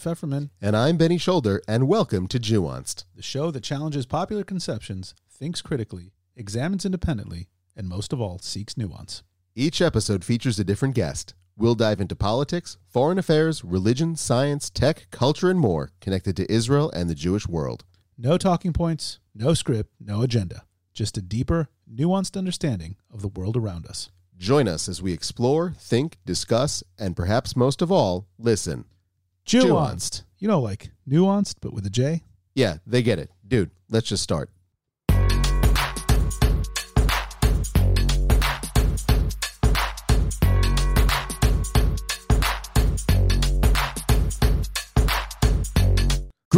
Feferman, And I'm Benny Shoulder, and welcome to Jewanced. the show that challenges popular conceptions, thinks critically, examines independently, and most of all, seeks nuance. Each episode features a different guest. We'll dive into politics, foreign affairs, religion, science, tech, culture, and more connected to Israel and the Jewish world. No talking points, no script, no agenda. Just a deeper, nuanced understanding of the world around us. Join us as we explore, think, discuss, and perhaps most of all, listen. Jewanced. You know, like nuanced, but with a J. Yeah, they get it. Dude, let's just start.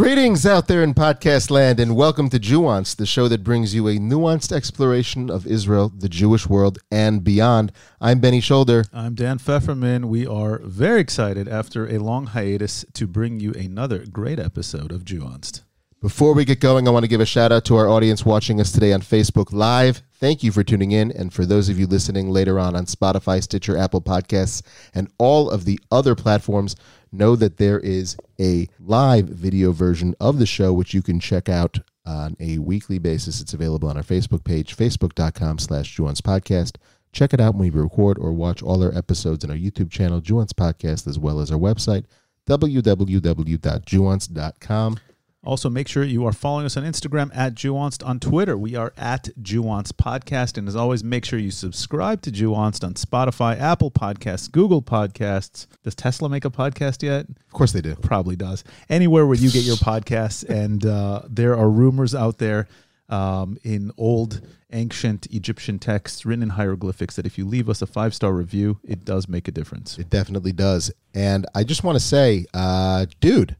Greetings out there in podcast land, and welcome to Jewanced, the show that brings you a nuanced exploration of Israel, the Jewish world, and beyond. I'm Benny Shoulder. I'm Dan Feferman. We are very excited after a long hiatus to bring you another great episode of Jewanced. Before we get going, I want to give a shout out to our audience watching us today on Facebook Live. Thank you for tuning in. And for those of you listening later on on Spotify, Stitcher, Apple Podcasts, and all of the other platforms, know that there is a live video version of the show, which you can check out on a weekly basis. It's available on our Facebook page, facebook.com slash Jewanced Podcast. Check it out when we record or watch all our episodes on our YouTube channel, Jewanced Podcast, as well as our website, www.jewanced.com. Also, make sure you are following us on Instagram at Jewanced, on Twitter. We are at Jewanced Podcast. And as always, make sure you subscribe to Jewanced on Spotify, Apple Podcasts, Google Podcasts. Does Tesla make a podcast yet? Of course they do. Probably does. Anywhere where you get your podcasts. And uh, there are rumors out there um, in old, ancient Egyptian texts written in hieroglyphics that if you leave us a five star review, it does make a difference. It definitely does. And I just want to say, uh, dude,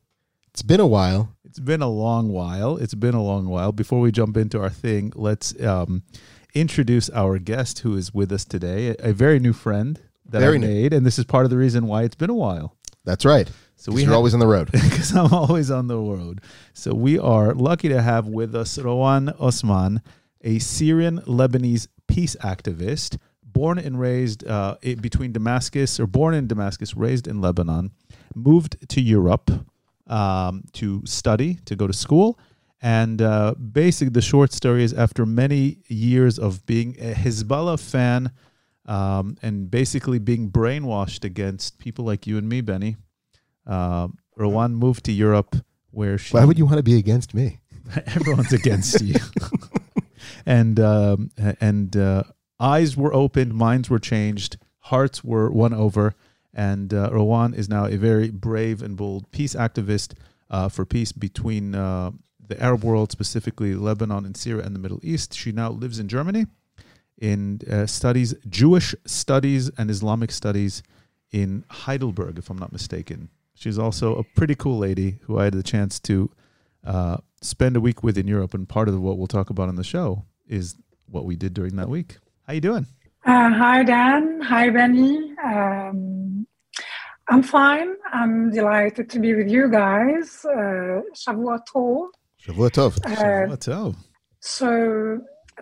it's been a while. It's been a long while. It's been a long while. Before we jump into our thing, let's um, introduce our guest who is with us today, a, a very new friend that Very I new. made, and this is part of the reason why it's been a while. That's right. So we are always on the road. because I'm always on the road. So we are lucky to have with us Rawan Osman, a Syrian Lebanese peace activist, born and raised uh, between Damascus, or born in Damascus, raised in Lebanon, moved to Europe um, to study, to go to school. And uh, basically, the short story is after many years of being a Hezbollah fan um, and basically being brainwashed against people like you and me, Benny, uh, Rawan moved to Europe where she Why would you want to be against me? everyone's against you and um, and uh, eyes were opened minds were changed hearts were won over and uh, Rawan is now a very brave and bold peace activist uh, for peace between uh, the Arab world specifically Lebanon and Syria and the Middle East she now lives in Germany and uh, studies Jewish studies and Islamic studies in Heidelberg if I'm not mistaken she's also a pretty cool lady who I had the chance to uh, spend a week with in Europe, and part of what we'll talk about on the show is what we did during that week. How you doing? Uh, hi, Dan. Hi, Benny. Um, I'm fine. I'm delighted to be with you guys. Uh, Shavua Tov. Shavua Tov. Uh, What's up? so,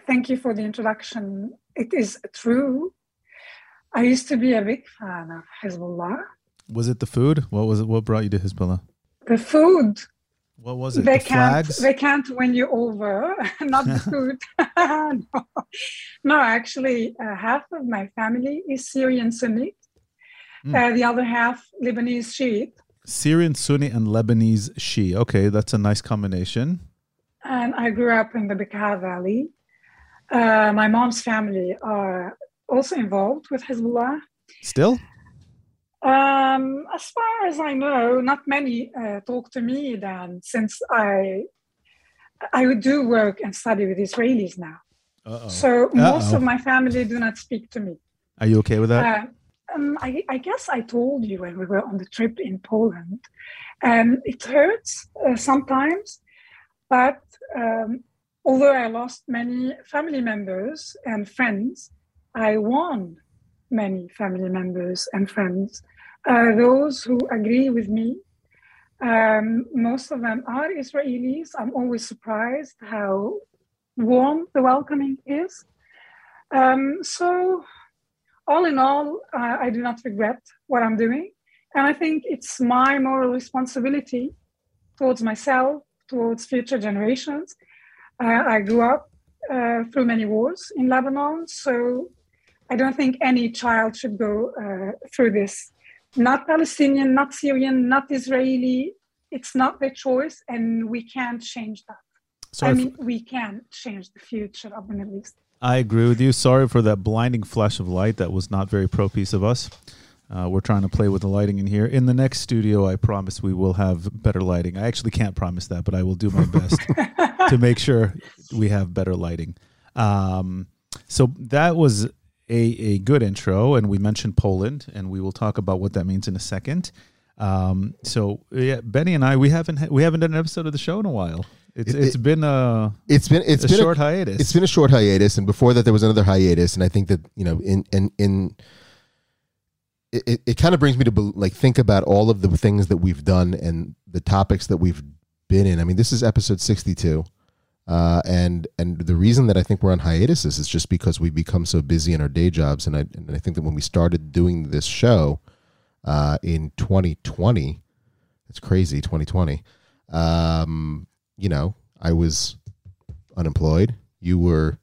thank you for the introduction. It is true. I used to be a big fan of Hezbollah. Was it the food? What was it? What brought you to Hezbollah? The food, What was it? they the can't, flags? they can't win you over. Not the food. no. no, actually, uh, half of my family is Syrian Sunni. Mm. Uh, the other half Lebanese Shiite. Syrian Sunni and Lebanese Shia. Okay, that's a nice combination. And I grew up in the Bekaa Valley. Uh, my mom's family are also involved with Hezbollah. Still? Um, as far as I know, not many uh, talk to me then, since I I do work and study with Israelis now. Uh-oh. So most Uh-oh. of my family do not speak to me. Are you okay with that? Uh, um, I, I guess I told you when we were on the trip in Poland. Um, it hurts uh, sometimes, but um, although I lost many family members and friends, I won many family members and friends. Uh, those who agree with me, um, most of them are Israelis. I'm always surprised how warm the welcoming is. Um, so all in all, uh, I do not regret what I'm doing. And I think it's my moral responsibility towards myself, towards future generations. Uh, I grew up uh, through many wars in Lebanon, so I don't think any child should go uh, through this. Not Palestinian, not Syrian, not Israeli. It's not their choice, and we can't change that. So I mean, we can change the future of the Middle East. I agree with you. Sorry for that blinding flash of light. That was not very pro peace of us. Uh, we're trying to play with the lighting in here. In the next studio, I promise we will have better lighting. I actually can't promise that, but I will do my best to make sure we have better lighting. Um, so that was a, a good intro, and we mentioned Poland, and we will talk about what that means in a second. Um, so yeah, Benny and I we haven't we haven't done an episode of the show in a while. It's it, has been a it's been it's a been short a, hiatus. It's been a short hiatus, and before that there was another hiatus, and I think that you know in in in it, it, kind of brings me to like think about all of the things that we've done and the topics that we've been in. I mean, this is episode 62. Uh, and and the reason that I think we're on hiatus is, is just because we've become so busy in our day jobs. And I, and I think that when we started doing this show uh, in 2020, it's crazy, 2020, um, you know, I was unemployed. You were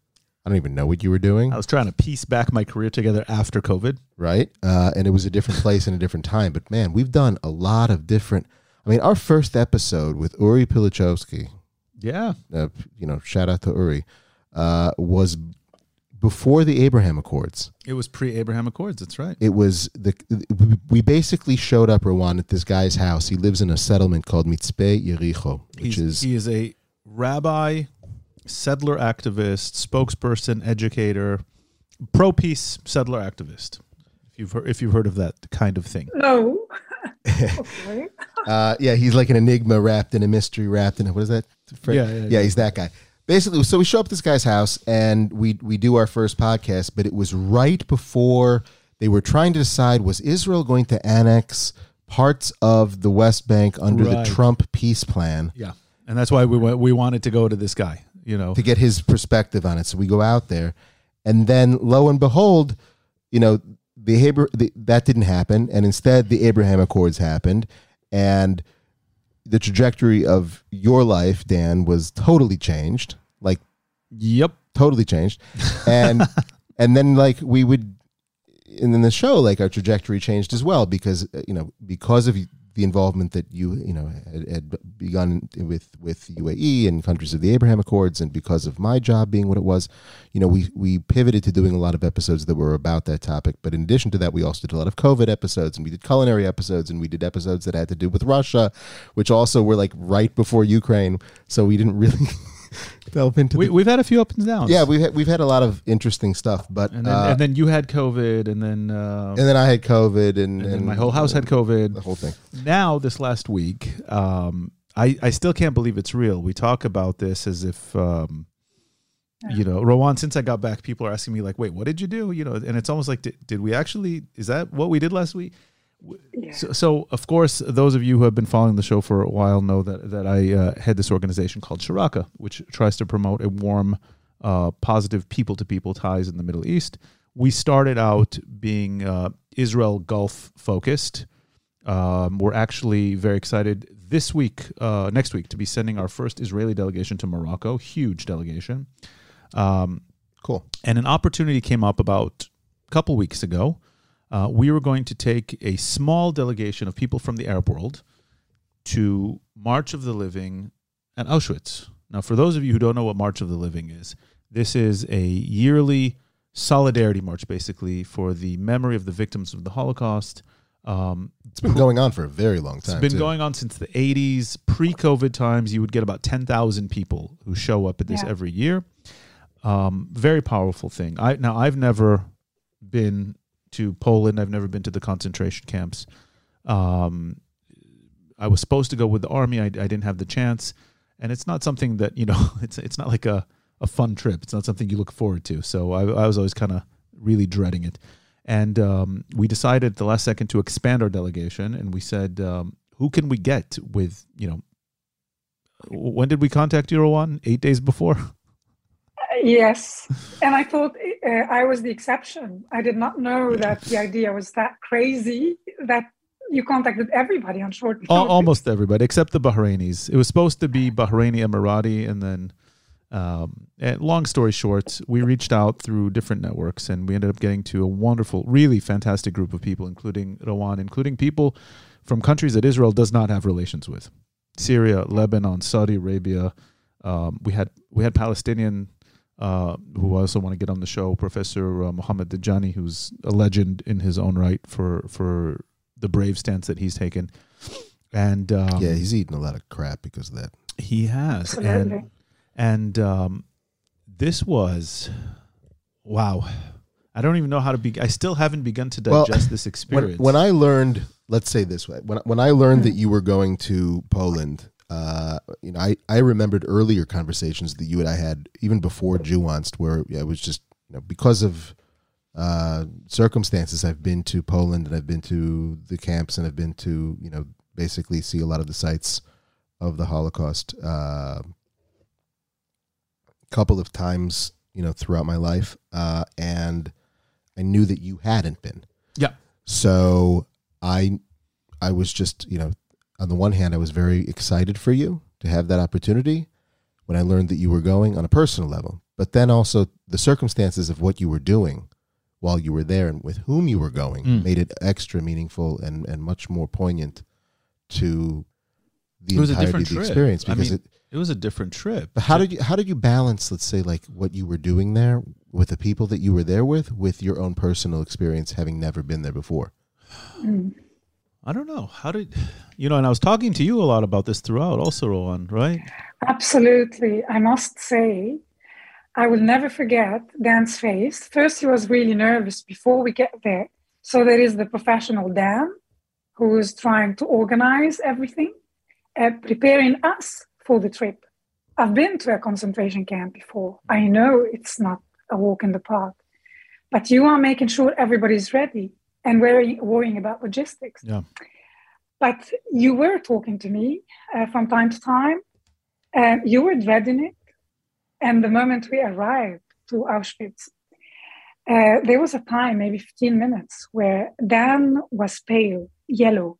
I don't even know what you were doing. I was trying to piece back my career together after COVID. Right. Uh, and it was a different place and a different time. But man, we've done a lot of different. I mean, our first episode with Uri Pilichowski. Yeah. Uh, you know, shout out to Uri. Uh, was before the Abraham Accords. It was pre Abraham Accords. That's right. It was the we basically showed up Rawan at this guy's house. He lives in a settlement called Mitzpe Yericho, which He's, is he is a rabbi settler activist, spokesperson, educator, pro peace settler activist. If you've heard, if you've heard of that kind of thing. No. okay. uh, yeah, he's like an enigma wrapped in a mystery wrapped in a, what is that? Yeah, yeah, yeah, yeah, he's that guy. Basically, so we show up at this guy's house and we we do our first podcast, but it was right before they were trying to decide was Israel going to annex parts of the West Bank under right. the Trump peace plan. Yeah. And that's why we went, we wanted to go to this guy you know, to get his perspective on it. So we go out there, and then lo and behold, you know, the, Abra- the that didn't happen, and instead the Abraham Accords happened, and the trajectory of your life, Dan, was totally changed. Like, yep, totally changed, and and then like we would. And then the show, like our trajectory changed as well because uh, you know because of the involvement that you you know had, had, begun with with UAE and countries of the Abraham Accords, and because of my job being what it was, you know, we we pivoted to doing a lot of episodes that were about that topic. But in addition to that, we also did a lot of COVID episodes, and we did culinary episodes, and we did episodes that had to do with Russia, which also were like right before Ukraine, so we didn't really. delve into. We, the, have had a few ups and downs. Yeah, we've had, we've had a lot of interesting stuff, but and then, uh, and then you had COVID, and then uh, and then I had COVID, and, and, and my whole house had COVID. The whole thing. Now, this last week, um, I I still can't believe it's real. We talk about this as if. Um, you know, Rowan, since I got back, people are asking me like, "Wait, what did you do?" You know, and it's almost like, did, did we actually? Is that what we did last week? Yeah. So, so, of course, those of you who have been following the show for a while know that that I uh, head this organization called Sharaka, which tries to promote a warm, uh, positive people-to-people ties in the Middle East. We started out being uh, Israel Gulf focused. Um, we're actually very excited this week, uh, next week, to be sending our first Israeli delegation to Morocco. Huge delegation. Um, cool. And an opportunity came up about a couple weeks ago uh, we were going to take a small delegation of people from the Arab world to March of the Living at Auschwitz. Now, for those of you who don't know what March of the Living is, this is a yearly solidarity march, basically, for the memory of the victims of the Holocaust. Um, it's been going on for a very long time. It's been too. going on since the 80s. Pre COVID times, you would get about 10,000 people who show up at this yeah. every year. Um, very powerful thing. I Now, I've never been to Poland. I've never been to the concentration camps. Um, I was supposed to go with the army. I, I didn't have the chance, and it's not something that you know. It's it's not like a a fun trip. It's not something you look forward to. So I, I was always kind of really dreading it. And um, we decided at the last second to expand our delegation, and we said, um, who can we get with you know? When did we contact Euro One? Eight days before. Yes, and I thought uh, I was the exception. I did not know that the idea was that crazy that you contacted everybody on short notice. almost everybody except the Bahrainis. It was supposed to be Bahraini Emirati, and then, um, and long story short, we reached out through different networks, and we ended up getting to a wonderful, really fantastic group of people, including Rawan, including people from countries that Israel does not have relations with: Syria, Lebanon, Saudi Arabia. Um, we had we had Palestinian uh, who I also want to get on the show, Professor uh, Mohammed Dajani, who's a legend in his own right for for the brave stance that he's taken. And um, yeah, he's eating a lot of crap because of that. he has, and and um, this was wow. I don't even know how to be. I still haven't begun to Well, digest this When, experience. when I learned, let's say this way, when when I learned that you were going to Poland, uh, you know, I I remembered earlier conversations that you and I had even before Jewanced, where it was just you know because of uh, circumstances. I've been to Poland and I've been to the camps and I've been to you know basically see a lot of the sites of the Holocaust. Uh, couple of times, you know, throughout my life, uh, and I knew that you hadn't been. yeah, So I I was just, you know, on the one hand I was very excited for you to have that opportunity when I learned that you were going on a personal level. But then also the circumstances of what you were doing while you were there and with whom you were going Mm. made it extra meaningful and, and much more poignant to the It was a entirety different of the trip. experience I because mean, it it was a different trip. but how did you how did you balance, let's say, like what you were doing there with the people that you were there with, with your own personal experience, having never been there before? Mm. I don't know. How did you know? And I was talking to you a lot about this throughout, also, Rawan, right? Absolutely. I must say, I will never forget Dan's face. First, he was really nervous before we get there. So there is the professional Dan who is trying to organize everything, uh, preparing us for the trip. I've been to a concentration camp before. I know it's not a walk in the park, but you are making sure everybody's ready and worrying, worrying about logistics. Yeah. But you were talking to me uh, from time to time. and you were dreading it. And the moment we arrived to Auschwitz, uh, there was a time, maybe 15 minutes, where Dan was pale, yellow.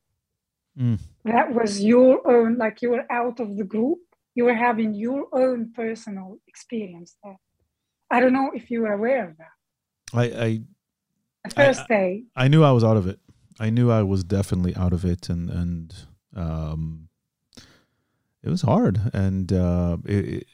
Mm. That was your own, like you were out of the group. You were having your own personal experience there. I don't know if you were aware of that. I, I The first day, I knew I was out of it. I knew I was definitely out of it, and and um, it was hard, and uh, it, it-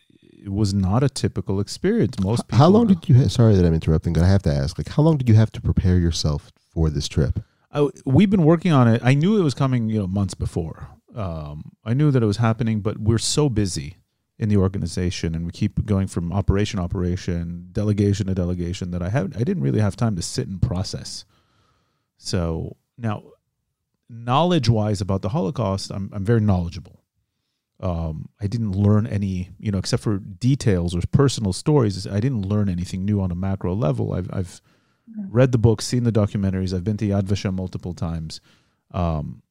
it was not a typical experience. Most people. How long did you? Ha- sorry that I'm interrupting, but I have to ask. Like, how long did you have to prepare yourself for this trip? I, we've been working on it. I knew it was coming, you know, months before. Um, I knew that it was happening, but we're so busy in the organization, and we keep going from operation operation, delegation to delegation, that I haven't. I didn't really have time to sit and process. So now, knowledge-wise about the Holocaust, I'm I'm very knowledgeable. Um, I didn't learn any, you know, except for details or personal stories. I didn't learn anything new on a macro level. I've I've read the books, seen the documentaries. I've been to Yad Vashem multiple times, um,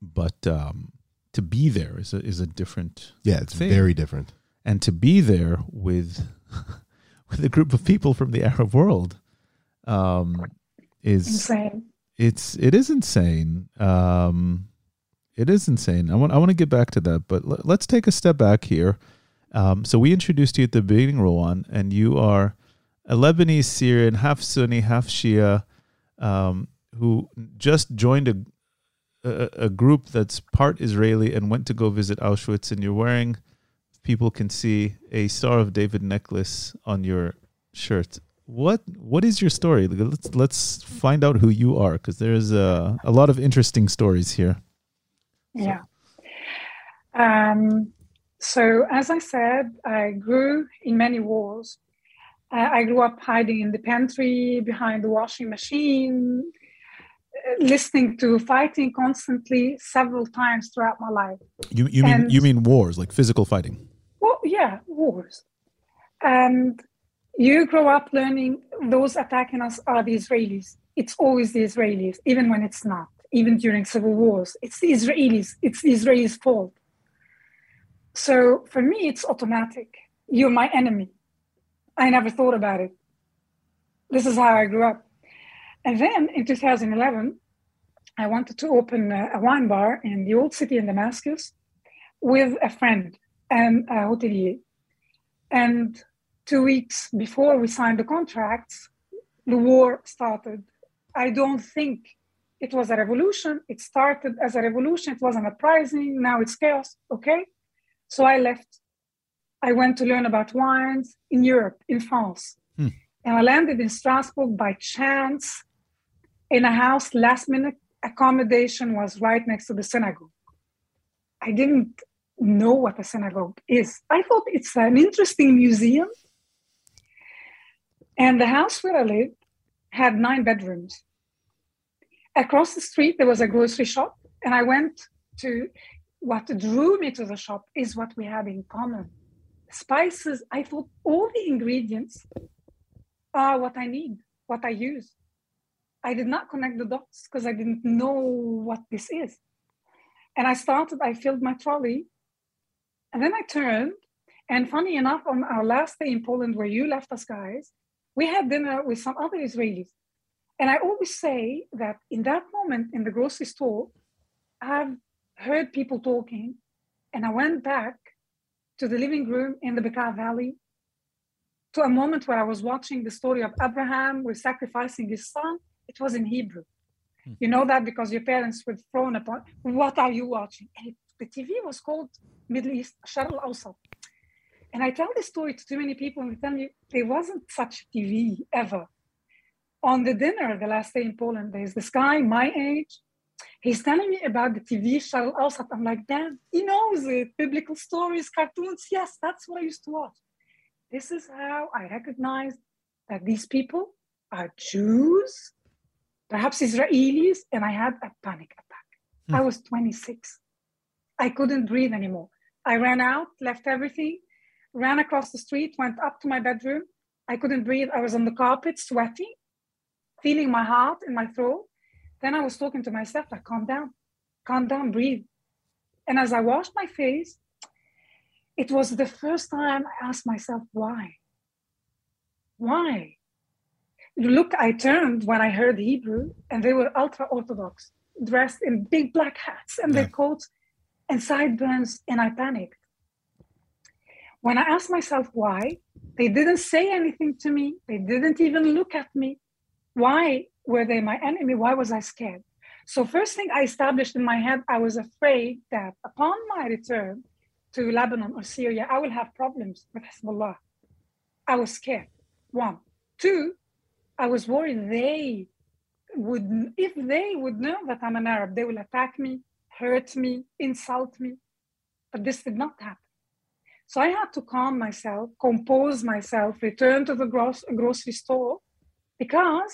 but um, to be there is a is a different, Yeah, it's Thing. very different. and to be there with with a group of people from the Arab world um, is insane. it's it is insane. Um, it is insane. I want I want to get back to that, but let, let's take a step back here. Um, so we introduced you at the beginning, Rawan, and you are a Lebanese Syrian, half Sunni, half Shia, um, who just joined a, group that's part Israeli and went to go visit Auschwitz. And you're wearing, people can see, a Star of David necklace on your shirt. What what is your story? Let's let's find out who you are because there's a a lot of interesting stories here. Yeah. Um, so, as I said, I grew in many wars. Uh, I grew up hiding in the pantry, behind the washing machine, listening to fighting constantly several times throughout my life. You you mean And- you mean wars like physical fighting? Well, yeah, wars. And you grow up learning those attacking us are the Israelis. It's always the Israelis, even when it's not, even during civil wars. It's the Israelis, it's the Israelis' fault. So for me, it's automatic. You're my enemy. I never thought about it. This is how I grew up. And then in 2011, I wanted to open a, wine bar in the old city in Damascus with a friend and a hotelier. And two weeks before we signed the contracts, the war started. I don't think it was a revolution. It started as a revolution. It was an uprising. Now it's chaos. Okay. So I left. I went to learn about wines in Europe, in France. Hmm. And I landed in Strasbourg by chance in a house, last minute accommodation was right next to the synagogue. I didn't know what a synagogue is. I thought it's an interesting museum. And the house where I lived had nine bedrooms. Across the street, there was a grocery shop, and I went to what drew me to the shop is what we have in common. Spices, I thought all the ingredients are what I need, what I use. I did not connect the dots because I didn't know what this is. And I started, I filled my trolley, and then I turned. And funny enough, on our last day in Poland, where you left us guys, we had dinner with some other Israelis. And I always say that in that moment in the grocery store, I've heard people talking, and I went back to the living room in the Bekaa Valley to a moment where I was watching the story of Abraham with sacrificing his son it was in Hebrew. Hmm. You know that because your parents were thrown upon. What are you watching? And it, the TV was called Middle East Sharq al And I tell this story to too many people, and they tell me there wasn't such TV ever. On the dinner the last day in Poland, there's this guy my age. He's telling me about the TV Sharq al I'm like, damn, he knows it. Biblical stories, cartoons. Yes, that's what I used to watch. This is how I recognized that these people are Jews perhaps Israelis, and I had a panic attack. Hmm. I was 26. I couldn't breathe anymore. I ran out, left everything, ran across the street, went up to my bedroom. I couldn't breathe. I was on the carpet, sweating, feeling my heart in my throat. Then I was talking to myself, like, calm down, calm down, breathe. And as I washed my face, it was the first time I asked myself, why? Why? Look, I turned when I heard Hebrew, and they were ultra Orthodox, dressed in big black hats and yeah. their coats and sideburns, and I panicked. When I asked myself why, they didn't say anything to me. They didn't even look at me. Why were they my enemy? Why was I scared? So, first thing I established in my head, I was afraid that upon my return to Lebanon or Syria, I will have problems with Hezbollah. I was scared. One. Two, I was worried they would, if they would know that I'm an Arab, they will attack me, hurt me, insult me. But this did not happen. So I had to calm myself, compose myself, return to the gro- grocery store because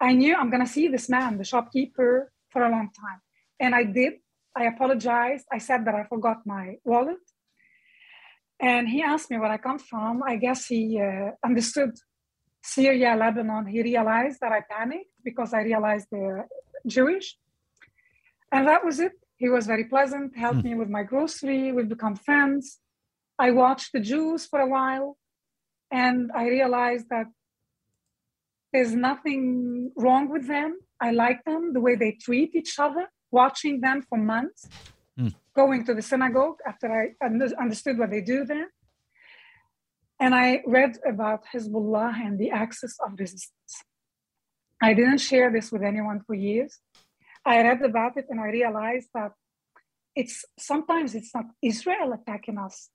I knew I'm going to see this man, the shopkeeper, for a long time. And I did. I apologized. I said that I forgot my wallet. And he asked me where I come from. I guess he uh, understood Syria, Lebanon, he realized that I panicked because I realized they're Jewish. And that was it. He was very pleasant, helped mm. me with my grocery, we've become friends. I watched the Jews for a while, and I realized that there's nothing wrong with them. I like them, the way they treat each other, watching them for months, mm. going to the synagogue after I understood what they do there. And I read about Hezbollah and the axis of resistance. I didn't share this with anyone for years. I read about it and I realized that it's sometimes it's not Israel attacking us.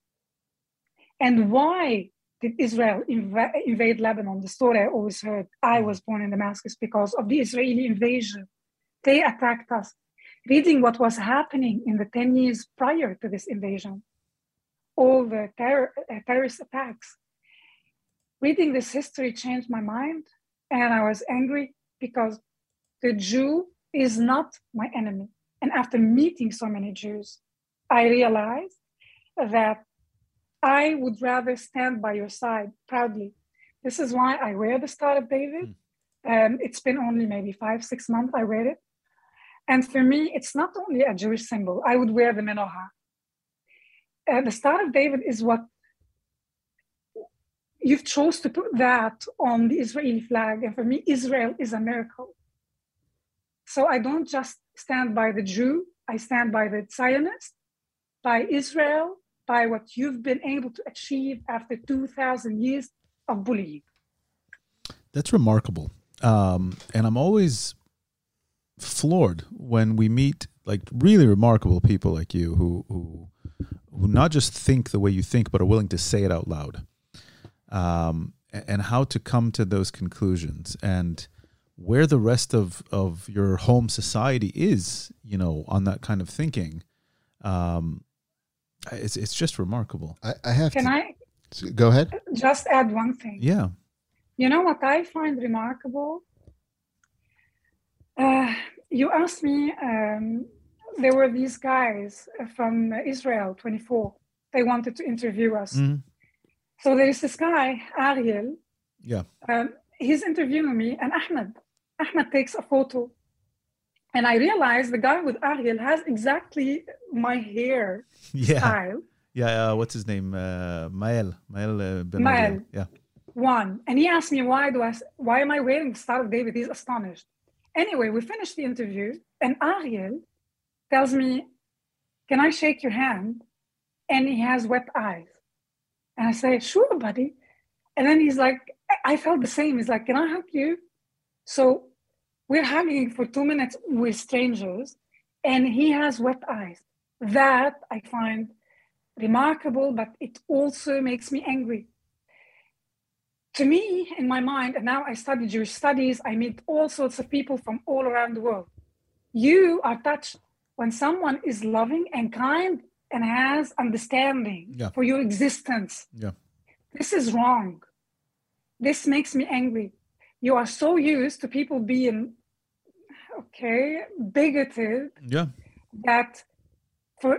And why did Israel inv- invade Lebanon? The story I always heard. I mm-hmm. was born in Damascus because of the Israeli invasion. They attacked us. Reading what was happening in the 10 years prior to this invasion, all the terror, uh, terrorist attacks. Reading this history changed my mind, and I was angry because the Jew is not my enemy. And after meeting so many Jews, I realized that I would rather stand by your side proudly. This is why I wear the Star of David. Mm. it's been only maybe five, six months I wear it. And for me, it's not only a Jewish symbol. I would wear the menorah. The Star of David is what you've chose to put that on the Israeli flag. And for me, Israel is a miracle. So I don't just stand by the Jew, I stand by the Zionist, by Israel, by what you've been able to achieve after 2,000 years of bullying. That's remarkable. Um, and I'm always floored when we meet like really remarkable people like you who who who not just think the way you think but are willing to say it out loud um, and how to come to those conclusions and where the rest of of your home society is you know on that kind of thinking um, it's it's just remarkable I, I have Can to I go ahead. just add one thing? yeah You know what I find remarkable? Uh, you asked me, um, there were these guys from Israel 24. They wanted to interview us. Mhm. So there is this guy, Ariel. yeah Um, he's interviewing me, and Ahmed. Ahmed takes a photo. And I realize the guy with Ariel has exactly my hair yeah style. yeah uh, what's his name uh, Mael Mael uh, Ben Mael. Yeah one and he asked me why do i why am i wearing the star of david he's astonished anyway we finished the interview and ariel tells me can i shake your hand? And he has wet eyes. And i say sure buddy. And then he's like I- felt the same. He's like can i hug you? So we're hugging for two minutes with strangers and he has wet eyes. That i find remarkable but it also makes me angry. To me, in my mind, and now I study Jewish studies, I meet all sorts of people from all around the world. You are touched when someone is loving and kind and has understanding Yeah. for your existence. yeah This is wrong. This makes me angry. You are so used to people being, okay, bigoted yeah that for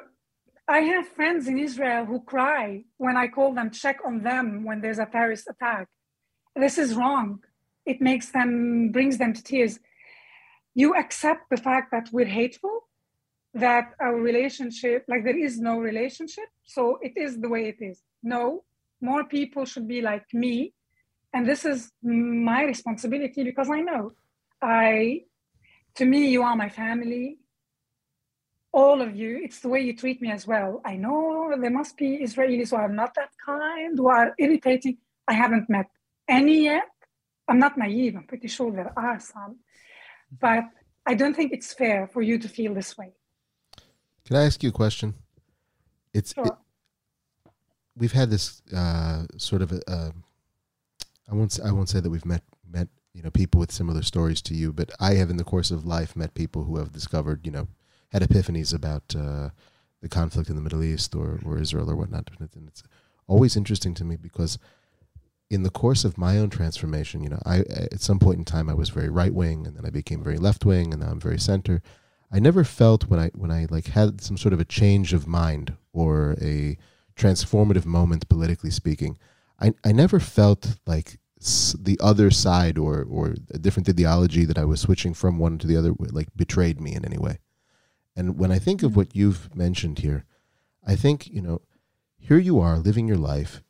I have friends in Israel who cry when I call them check on them when there's a terrorist attack. This is wrong. It makes them brings them to tears. You accept the fact that we're hateful, that our relationship, like there is no relationship, so it is the way it is. No, more people should be like me, and this is my responsibility because I know I to me you are my family all of you, it's the way you treat me as well. I know there must be Israelis who are not that kind, who are irritating. I haven't met any yet. I'm not naive, I'm pretty sure there are some. Mm-hmm. But I don't think it's fair for you to feel this way. Can I ask you a question? It's Sure. it- we've had this uh, sort of a, uh, I won't say, I won't say that we've met met you know people with similar stories to you, but I have in the course of life met people who have discovered you know had epiphanies about uh, the conflict in the Middle East or or Israel or whatnot, and it's, and it's always interesting to me because in the course of my own transformation, you know, I at some point in time I was very right wing, and then I became very left wing, and now I'm very center. I never felt when I when I like had some sort of a change of mind or a transformative moment politically speaking. I I never felt like the other side or or a different ideology that I was switching from one to the other like betrayed me in any way. And when I think of what you've mentioned here, I think you know, here you are living your life,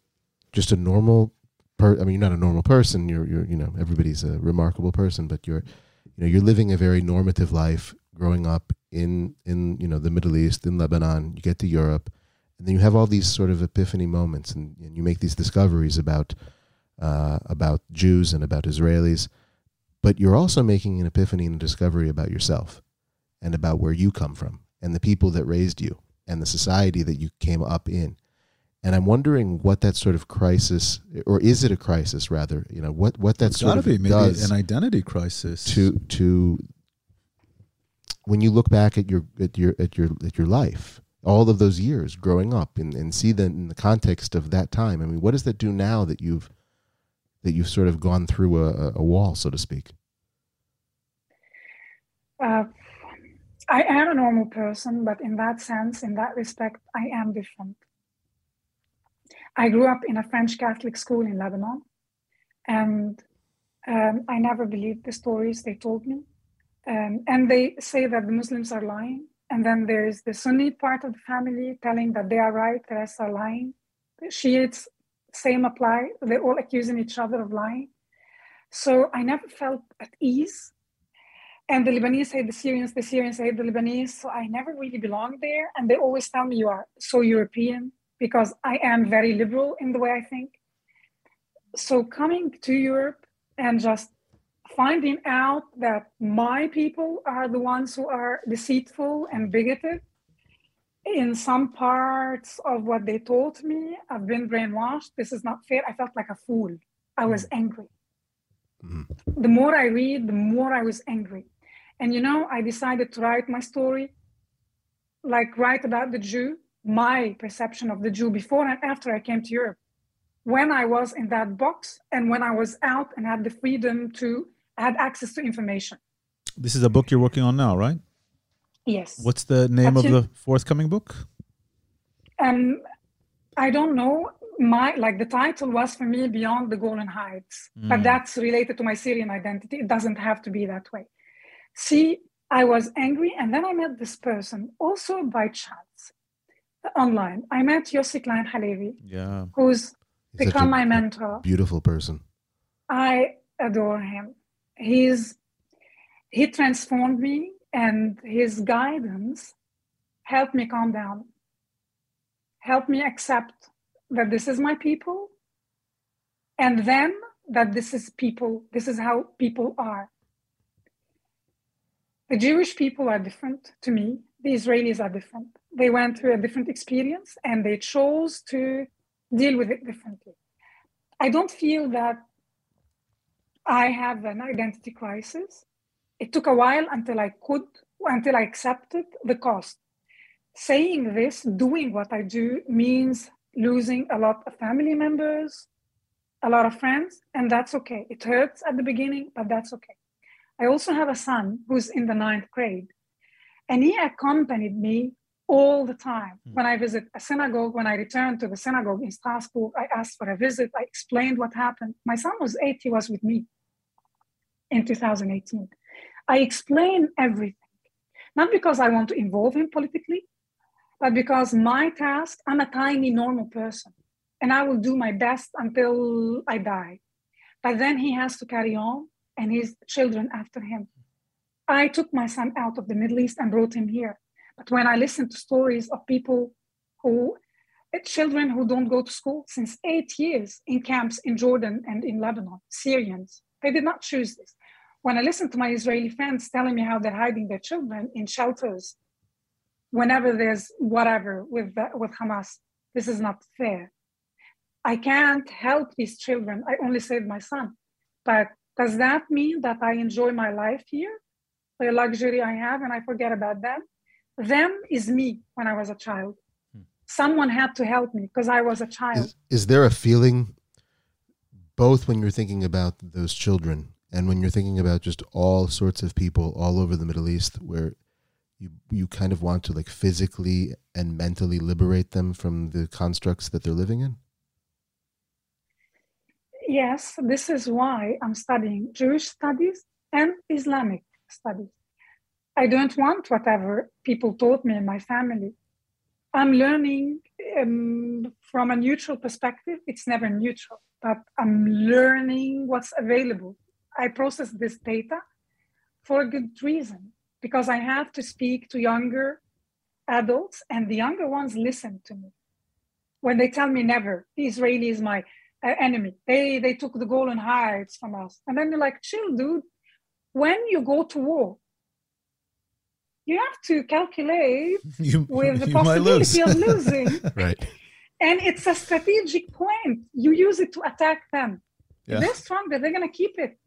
just a normal. Per, I mean, you're not a normal person. You're, you're, you know, everybody's a remarkable person, but you're, you know, you're living a very normative life, growing up in, in, you know, the Middle East, in Lebanon. You get to Europe, and then you have all these sort of epiphany moments, and, and you make these discoveries about, uh, about Jews and about Israelis, but you're also making an epiphany and a discovery about yourself, and about where you come from, and the people that raised you, and the society that you came up in and I'm wondering what that sort of crisis, or is it a crisis rather? You know, what what that it's sort of be maybe does an identity crisis to to when you look back at your at your at your at your life, all of those years growing up, and, and see that in the context of that time. I mean, what does that do now that you've that you've sort of gone through a, a wall, so to speak? Uh, I am a normal person, but in that sense, in that respect, I am different. I grew up in a French Catholic school in Lebanon, and um, I never believed the stories they told me. Um, and they say that the Muslims are lying. And then there is the Sunni part of the family telling that they are right, the rest are lying. The Shiites, same apply. They're all accusing each other of lying. So I never felt at ease. and the Lebanese hate the Syrians, the Syrians hate the Lebanese. So I never really belonged there. And they always tell me you are so European because I am very liberal in the way I think. So coming to Europe and just finding out that my people are the ones who are deceitful and bigoted in some parts of what they taught me, I've been brainwashed. This is not fair. I felt like a fool. I was mm. angry. Mm-hmm. The more I read, the more I was angry. And you know, I decided to write my story, like write about the Jew, my perception of the Jew before and after I came to Europe. When I was in that box and when I was out and had the freedom to had access to information. This is a book you're working on now, right? Yes. What's the name Actually, of the forthcoming book? Um, I don't know. My like the title was for me Beyond the Golan Heights, mm. but that's related to my Syrian identity. It doesn't have to be that way. See, I was angry, and then I met this person also by chance online. I met Yossi Klein Halevi, yeah, who's He's become my mentor. Beautiful person. I adore him. He's he transformed me, and his guidance helped me calm down. Helped me accept that this is my people, and then that this is people. This is how people are. The Jewish people are different to me. The Israelis are different. They went through a different experience and they chose to deal with it differently. I don't feel that I have an identity crisis. It took a while until I could, until I accepted the cost. Saying this, doing what I do, means losing a lot of family members, a lot of friends, and that's okay. It hurts at the beginning, but that's okay. I also have a son who's in the ninth grade, and he accompanied me all the time. Mm. When I visit a synagogue, when I return to the synagogue in Strasbourg, I asked for a visit. I explained what happened. My son was eight, he was with me in 2018. I explain everything, not because I want to involve him politically, but because my task, I'm a tiny normal person, and I will do my best until I die. But then he has to carry on and his children after him. I took my son out of the Middle East and brought him here. But when I listen to stories of people who, eh, children who don't go to school since eight years in camps in Jordan and in Lebanon, Syrians, they did not choose this. When I listen to my Israeli friends telling me how they're hiding their children in shelters, whenever there's whatever with, with Hamas, this is not fair. I can't help these children. I only saved my son. But does that mean that I enjoy my life here, the luxury I have, and I forget about them? Them is me when I was a child. Hmm. Someone had to help me because I was a child. Is, is there a feeling, both when you're thinking about those children and when you're thinking about just all sorts of people all over the Middle East, where you you kind of want to like physically and mentally liberate them from the constructs that they're living in? Yes, this is why I'm studying Jewish studies and Islamic studies. I don't want whatever people taught me in my family. I'm learning um, from a neutral perspective. It's never neutral, but I'm learning what's available. I process this data for a good reason because I have to speak to younger adults, and the younger ones listen to me. When they tell me never, the Israeli is my uh, enemy. They they took the Golan Heights from us, and then you're like, chill, dude. When you go to war, you have to calculate you, with the possibility of losing. right. And it's a strategic point. You use it to attack them. Yeah. They're stronger, they're gonna keep it.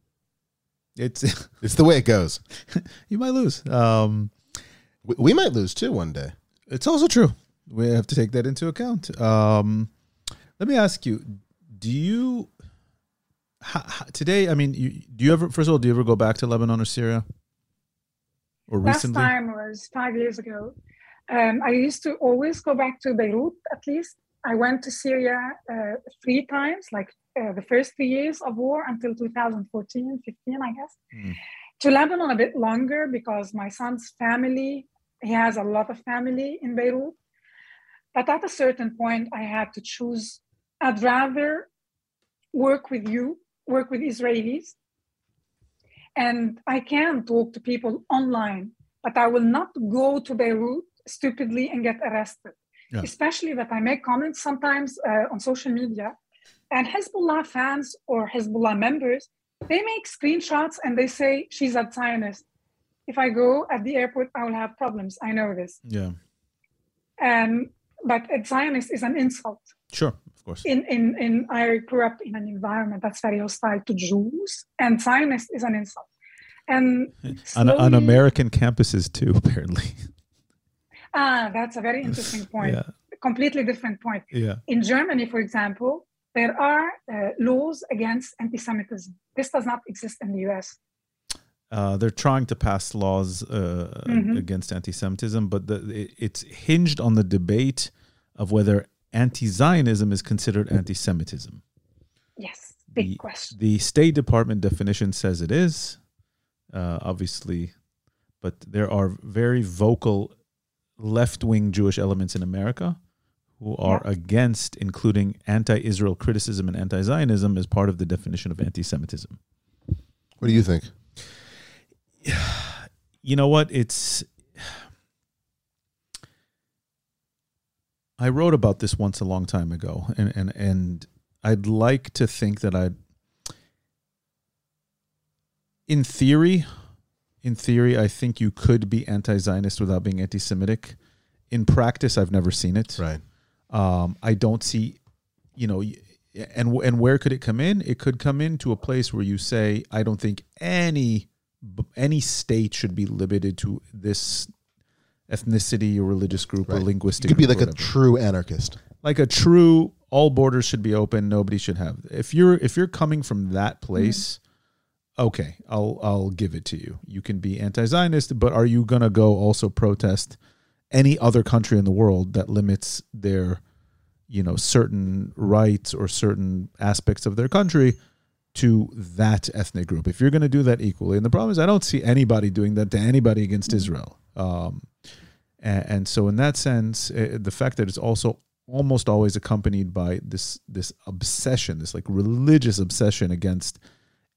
It's it's the way it goes. you might lose. Um, we, we, might lose too one day. It's also true. We have to take that into account. Um, let me ask you: do you today? I mean, you, do you ever? First of all, do you ever go back to Lebanon or Syria? Or recently? Last time was five years ago. Um, I used to always go back to Beirut at least. I went to Syria uh, three times, like uh, the first three years of war until 2014, 15, I guess. Mm. To Lebanon a bit longer because my son's family, he has a lot of family in Beirut. But at a certain point, I had to choose. I'd rather work with you, work with Israelis, And I can talk to people online, but I will not go to Beirut stupidly and get arrested. Yeah. Especially that I make comments sometimes uh, on social media, and Hezbollah fans or Hezbollah members, they make screenshots and they say she's a Zionist. If I go at the airport, I will have problems. I know this. Yeah. Um, but a Zionist is an insult. Sure. Of course. In, in, in I grew up in an environment that's very hostile to Jews, and Zionist is an insult. And on, slowly- on American campuses too, apparently. Ah, that's a very interesting point. Yeah. Completely different point. Yeah. In Germany, for example, there are uh, laws against anti-Semitism. This does not exist in the US. Uh, they're trying to pass laws uh, Mhm. against anti-Semitism, but the, it, it's hinged on the debate of whether anti-Zionism is considered anti-Semitism. Yes, big The- question. The State Department definition says it is, uh, obviously, but there are very vocal left-wing Jewish elements in America who are against including anti-Israel criticism and anti-Zionism as part of the definition of anti-Semitism. What do you think? you know what it's i wrote about this once a long time ago and and and i'd like to think that i'd in theory in theory i think you could be anti-zionist without being anti-semitic in practice i've never seen it Right. um, I don't see, you know, and and where could it come in? It could come into a place where you say, I don't think any any state should be limited to this ethnicity or religious group or Right. linguistic. You could be like or a true anarchist. like a true all borders should be open. Nobody should have. If you're if you're coming from that place. Okay, I'll I'll give it to you. You can be anti-Zionist, but are you gonna go also protest any other country in the world that limits their you know certain rights or certain aspects of their country to that ethnic group if you're going to do that equally and the problem is i don't see anybody doing that to anybody against israel um, and, and so in that sense uh, the fact that it's also almost always accompanied by this this obsession this like religious obsession against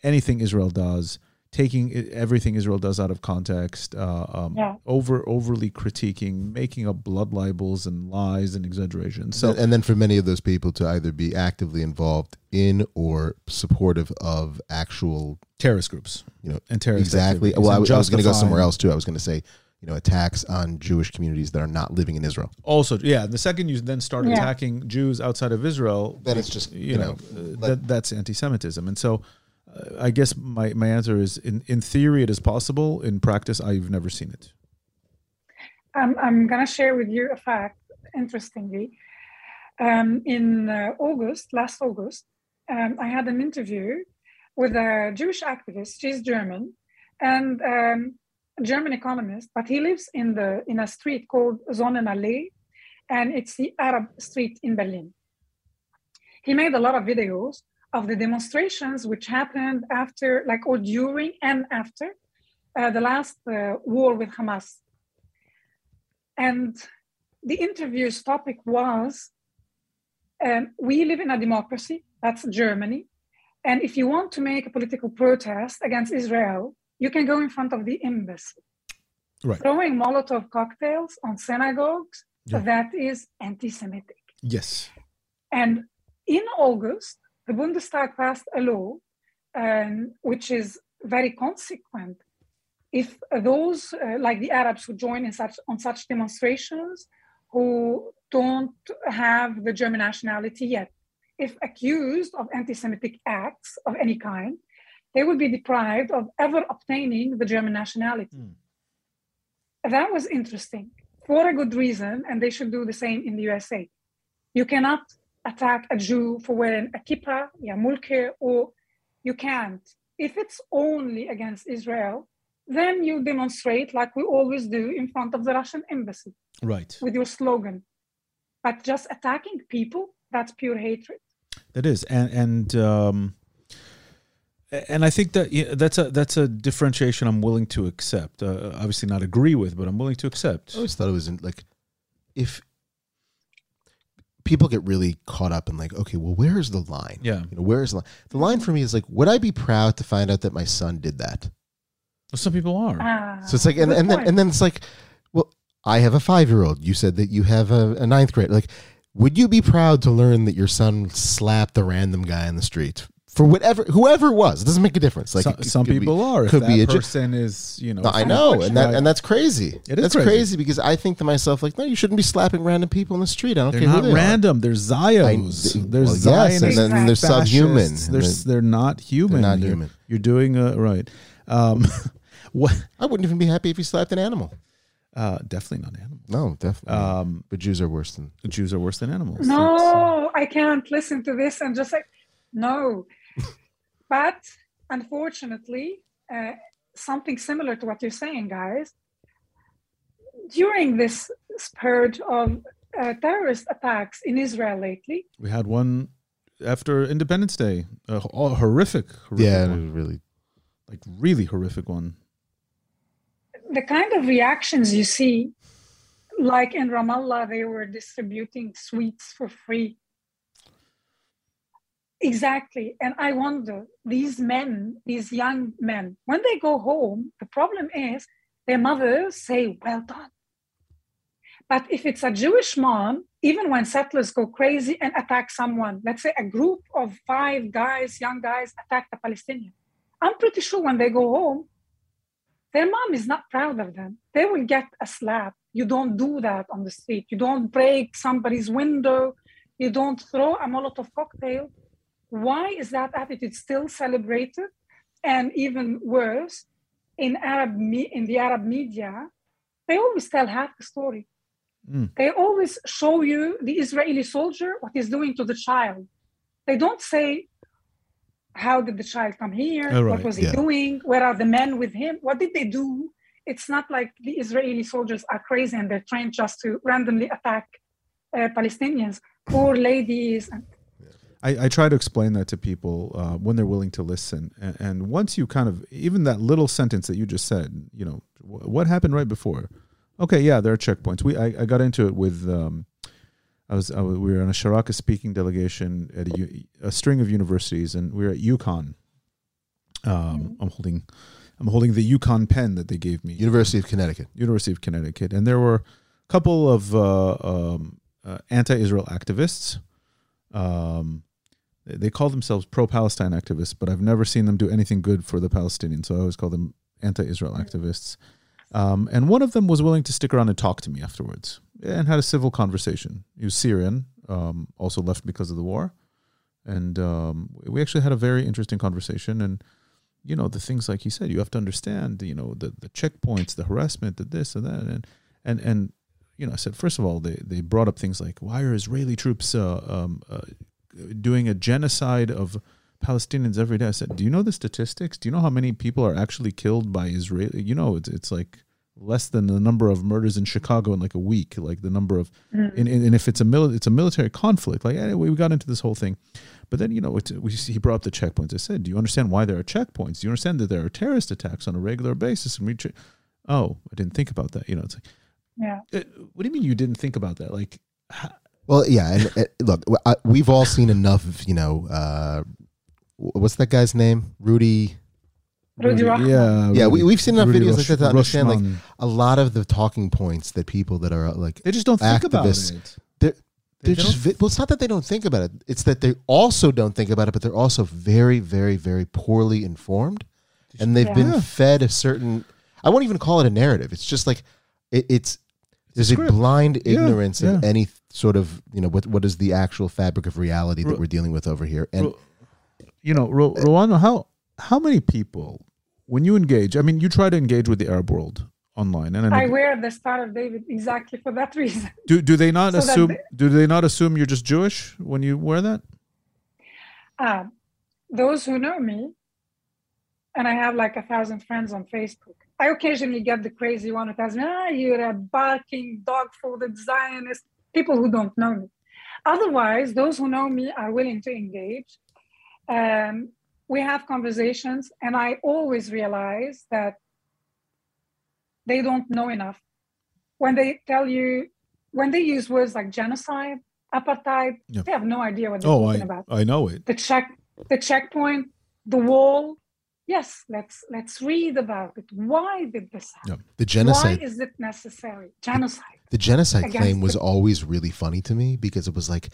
anything israel does taking everything israel does out of context uh, um, Yeah. over overly critiquing making up blood libels and lies and exaggerations so So, and then for many of those people to either be actively involved in or supportive of actual, terrorist groups you know, and terrorist exactly. Well, I, and was going to go somewhere else too. I was going to say, you know, attacks on Jewish communities that are not living in Israel. Also, yeah, the second you then start Yeah. attacking Jews outside of Israel, Then it's just, you, you know, know, uh, that that's anti-Semitism. And so, I guess my my answer is in in theory it is possible. In practice, I've never seen it. I'm, I'm going to share with you a fact, interestingly. Um, in uh, August, last August, um, I had an interview with a Jewish activist. She's German and um, a German economist, but he lives in, the, in a street called Sonnenallee, and it's the Arab street in Berlin. He made a lot of videos of the demonstrations which happened after, like, or during and after uh, the last uh, war with Hamas. And the interview's topic was um, We live in a democracy, that's Germany. And if you want to make a political protest against Israel, you can go in front of the embassy. Right. Throwing Molotov cocktails on synagogues, Yeah. that is anti Semitic. Yes. And in August, the Bundestag passed a law um, which is very consequent. If those, uh, like the Arabs who join in such on such demonstrations, who don't have the German nationality yet, if accused of anti-Semitic acts of any kind, they will be deprived of ever obtaining the German nationality. Hmm. That was interesting for a good reason, and they should do the same in the USA. You cannot attack a Jew for wearing a kippah, yarmulke, or you can't. If it's only against Israel, then you demonstrate like we always do in front of the Russian embassy Right. with your slogan. But just attacking people, that's pure hatred. That is, and and um, and I think that yeah, that's a that's a differentiation I'm willing to accept. Uh, obviously, not agree with, but I'm willing to accept. I always thought it was in, like, if people get really caught up in like, okay, well, where is the line? Yeah. You know, where is the line? The line for me is like, would I be proud to find out that my son did that? Well, Some people are. Ah, So it's like, and, and then and then it's like, well, I have a five year old. You said that you have a, a ninth grade. Like, would you be proud to learn that your son slapped a random guy in the street for whatever, whoever it was? It doesn't make a difference. Like, some, it some could be- people are. If could that be a ju- person is, you know, No, I know, and that and that's crazy. It is that's crazy. crazy. because I think to myself, like, no, you shouldn't be slapping random people in the street. I don't They're care not who they are. random. They're Zios. I- they're well, yes, and then they're fascists. subhuman. They're, And s- they're not human. not human. You're doing uh, right. Um, what? I wouldn't even be happy if you slapped an animal. Uh, definitely not animals. No, definitely. Um, but Jews are worse than. Jews are worse than animals. That's- No, I can't listen to this and just like, no. But unfortunately, uh, something similar to what you're saying, guys. During this spurge of uh, terrorist attacks in Israel lately, we had one after Independence Day. A h- a horrific, horrific Yeah, one. really. like really horrific one. the kind of reactions you see, like in Ramallah, they were distributing sweets for free. Exactly. And I wonder, these men, these young men, when they go home, the problem is their mothers say, well done. But if it's a Jewish mom, even when settlers go crazy and attack someone, let's say a group of five guys, young guys, attack a Palestinian, I'm pretty sure when they go home, their mom is not proud of them. They will get a slap. You don't do that on the street. You don't break somebody's window. You don't throw a Molotov cocktail. Why is that attitude still celebrated? And even worse, in Arab me- in the Arab media, they always tell half the story. Mm. They always show you the Israeli soldier what he's doing to the child. They don't say how did the child come here? Oh, right, What was he yeah. doing? Where are the men with him? What did they do? It's not like the Israeli soldiers are crazy and they're trained just to randomly attack uh, Palestinians. Poor ladies. And I, I try to explain that to people uh, when they're willing to listen. And, and once you kind of, even that little sentence that you just said, you know, wh- what happened right before? Okay, yeah, there are checkpoints. We I, I got into it with, um, I was, I was we were on a Sharaka speaking delegation at a, u- a string of universities, and we were at UConn. Um, I'm holding, I'm holding the UConn pen that they gave me. University of Connecticut. University of Connecticut, and there were a couple of uh, um, uh, anti-Israel activists. Um, they call themselves pro-Palestine activists, but I've never seen them do anything good for the Palestinians. So I always call them anti-Israel activists. Um, and one of them was willing to stick around and talk to me afterwards, and had a civil conversation. He was Syrian, um, also left because of the war, and um, we actually had a very interesting conversation. And you know the things like he said, you have to understand, you know, the the checkpoints, the harassment, the this and that, and and and you know, I said first of all, they they brought up things like why are Israeli troops uh, um, uh, doing a genocide of Palestinians every day? I said, do you know the statistics? Do you know how many people are actually killed by Israeli? You know, it's it's like less than the number of murders in Chicago in like a week, like the number of, and, and and if it's a mili- it's a military conflict, like anyway, we got into this whole thing, but then you know, it, we he brought up the checkpoints. I said, do you understand why there are checkpoints? Do you understand that there are terrorist attacks on a regular basis? And we, oh, I didn't think about that. You know, it's like, yeah. uh, what do you mean you didn't think about that? Like, ha- Well, yeah, and uh, look, I, we've all seen enough. of, You know, uh, what's that guy's name? Rudy. Rudy Rochman. yeah, Yeah, we- we've seen enough Rudy videos like that to understand, like, A lot of the talking points that people that are like they just don't think about activists, it. they're They they're just vi- well, it's not that they don't think about it. It's that they also don't think about it, but they're also very, very, very poorly informed, and they've been fed a certain. I won't even call it a narrative. It's just like it, it's there's a script. blind Yeah, ignorance of yeah. any sort of you know what what is the actual fabric of reality that Ro- we're dealing with over here, and Ro- you know, Ro- Rawan, how how many people when you engage? I mean, you try to engage with the Arab world online, and I I know, wear the Star of David exactly for that reason. do do they not so assume? they- do they not assume you're just Jewish when you wear that? Um, those who know me, and I have like a thousand friends on Facebook, I occasionally get the crazy one who tells me, ah, you're a barking, dog fooded Zionist, people who don't know me. Otherwise, those who know me are willing to engage. Um, we have conversations, and I always realize that they don't know enough. When they tell you, when they use words like genocide, apartheid, Yeah. they have no idea what they're Oh, talking I about I know it. the check the checkpoint the wall yes, let's let's read about it. Why did this happen? The genocide. Why is it necessary? Genocide. The genocide claim was the- always really funny to me because it was like,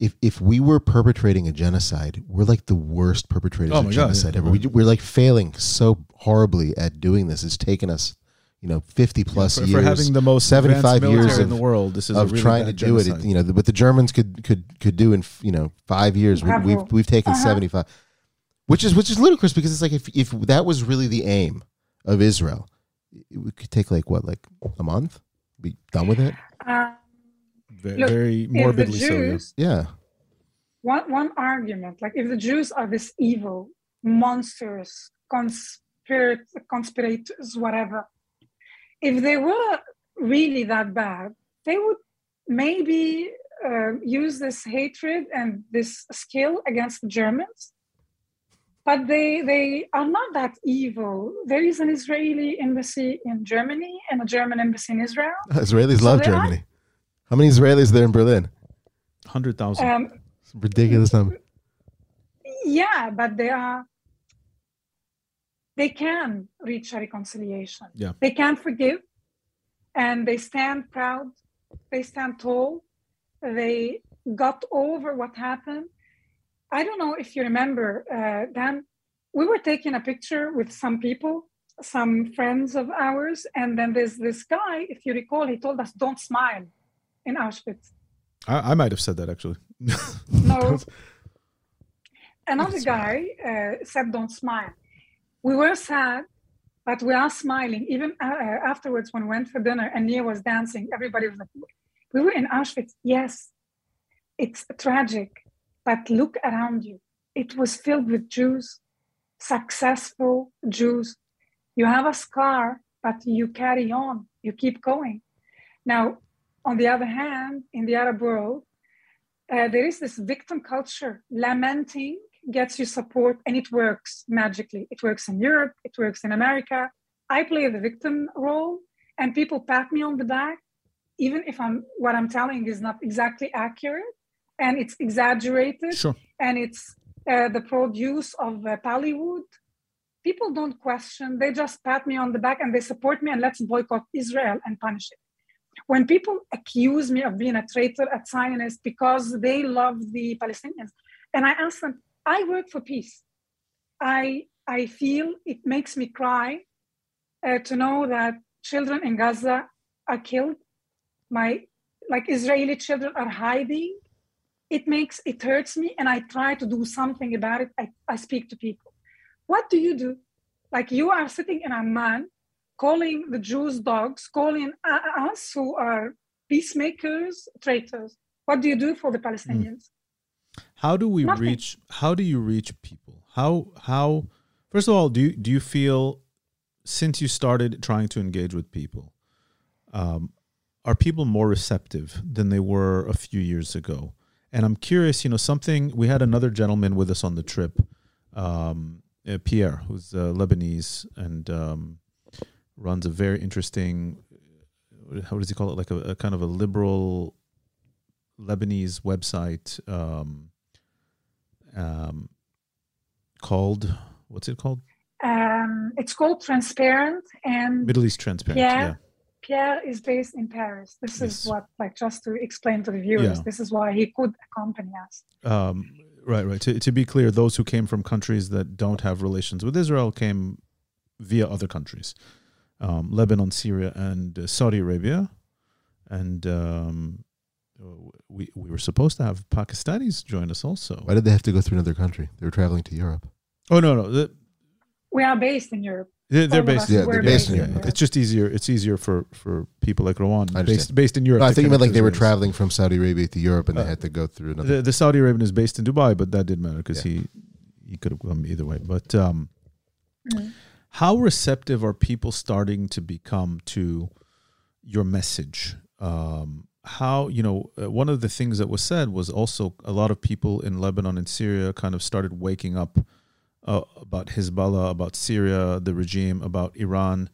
if if we were perpetrating a genocide, we're like the worst perpetrators Oh of my God, yeah. genocide ever. We, we're like failing so horribly at doing this. It's taken us, you know, fifty plus for, for years having the most 75 75 years years in of- the world. This is of really trying to do it. genocide. it. You know, what the Germans could could could do in you know five years, we, Bravo. we've we've taken Uh-huh. seventy five, which is which is ludicrous because it's like if if that was really the aim of Israel, it could take like what like a month, be done with it. Um, very, Look, very if the morbidly so. yeah. Yeah. one one argument, like if the Jews are this evil, monsters, conspirat- conspirators, whatever, if they were really that bad, they would maybe uh, use this hatred and this skill against the Germans. But they they are not that evil. There is an Israeli embassy in Germany and a German embassy in Israel. Israelis So love they are- Germany. How many Israelis are there in Berlin? 100,000. Um, ridiculous number. yeah but they are they can reach a reconciliation Yeah. they can forgive and they stand proud they stand tall they got over what happened i don't know if you remember uh, dan we were taking a picture with some people some friends of ours and then there's this guy if you recall he told us don't smile in auschwitz I, I might have said that actually. no. Another guy uh, said, "Don't smile." We were sad, but we are smiling. Even uh, uh, afterwards, when we went for dinner and Nia was dancing, everybody was like, "We were in Auschwitz." Yes, it's tragic, but look around you. It was filled with Jews, successful Jews. You have a scar, but you carry on. You keep going. Now, on the other hand, in the Arab world, uh, there is this victim culture. Lamenting gets you support, and it works magically. It works in Europe, it works in America. I play the victim role, and people pat me on the back, even if I'm what I'm telling is not exactly accurate, and it's exaggerated, Sure. and it's uh, the produce of uh, Pallywood. People don't question; they just pat me on the back and they support me, and let's boycott Israel and punish it when people accuse me of being a traitor, a Zionist, because they love the Palestinians, and I ask them, I work for peace. I I feel it makes me cry uh, to know that children in Gaza are killed. My like Israeli children are hiding. It makes it hurts me, and I try to do something about it. I, I speak to people. What do you do? Like you are sitting in Amman calling the Jews dogs, calling uh, us who are peacemakers traitors. What do you do for the Palestinians? How do we Nothing. reach? How do you reach people? How how? First of all, do you, do you feel since you started trying to engage with people, um, are people more receptive than they were a few years ago? And I'm curious. You know, something we had another gentleman with us on the trip, um, uh, Pierre, who's uh, Lebanese and um, runs a very interesting. How does he call it? Like a, a kind of a liberal Lebanese website um, um, called what's it called? Um, it's called Transparent, and Middle East Transparent. Yeah. Yeah. Pierre is based in Paris. This Yes. is what, like, just to explain to the viewers, Yeah. this is why he could accompany us. Um, right, right. To, to be clear, those who came from countries that don't have relations with Israel came via other countries, um, Lebanon, Syria, and uh, Saudi Arabia, and um, we we were supposed to have Pakistanis join us also. Why did they have to go through another country? They were traveling to Europe. Oh no, no, the- We are based in Europe. They're, they're based. Yeah, they're based in Europe. It's just easier. It's easier for for people like Rawan, based based in Europe. No, I think you meant like they were traveling from Saudi Arabia to Europe and they Uh, had to go through another. The, the Saudi Arabian is based in Dubai, but that didn't matter because he he could have come either way. But um, Mm. how receptive are people starting to become to your message? Um, how you know uh, one of the things that was said was also a lot of people in Lebanon and Syria kind of started waking up uh, about Hezbollah, about Syria, the regime, about Iran,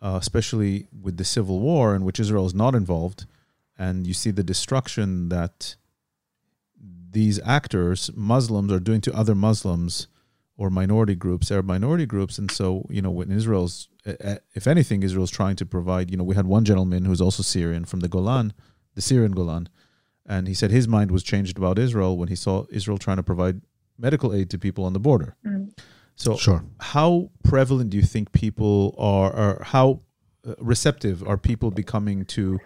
uh, especially with the civil war in which Israel is not involved, and you see the destruction that these actors, Muslims, are doing to other Muslims or minority groups, Arab minority groups. And so, you know, when Israel's, if anything, Israel's trying to provide, you know, we had one gentleman who's also Syrian from the Golan, the Syrian Golan, and he said his mind was changed about Israel when he saw Israel trying to provide medical aid to people on the border. Mm. So, Sure. how prevalent do you think people are, or how uh, receptive are people becoming to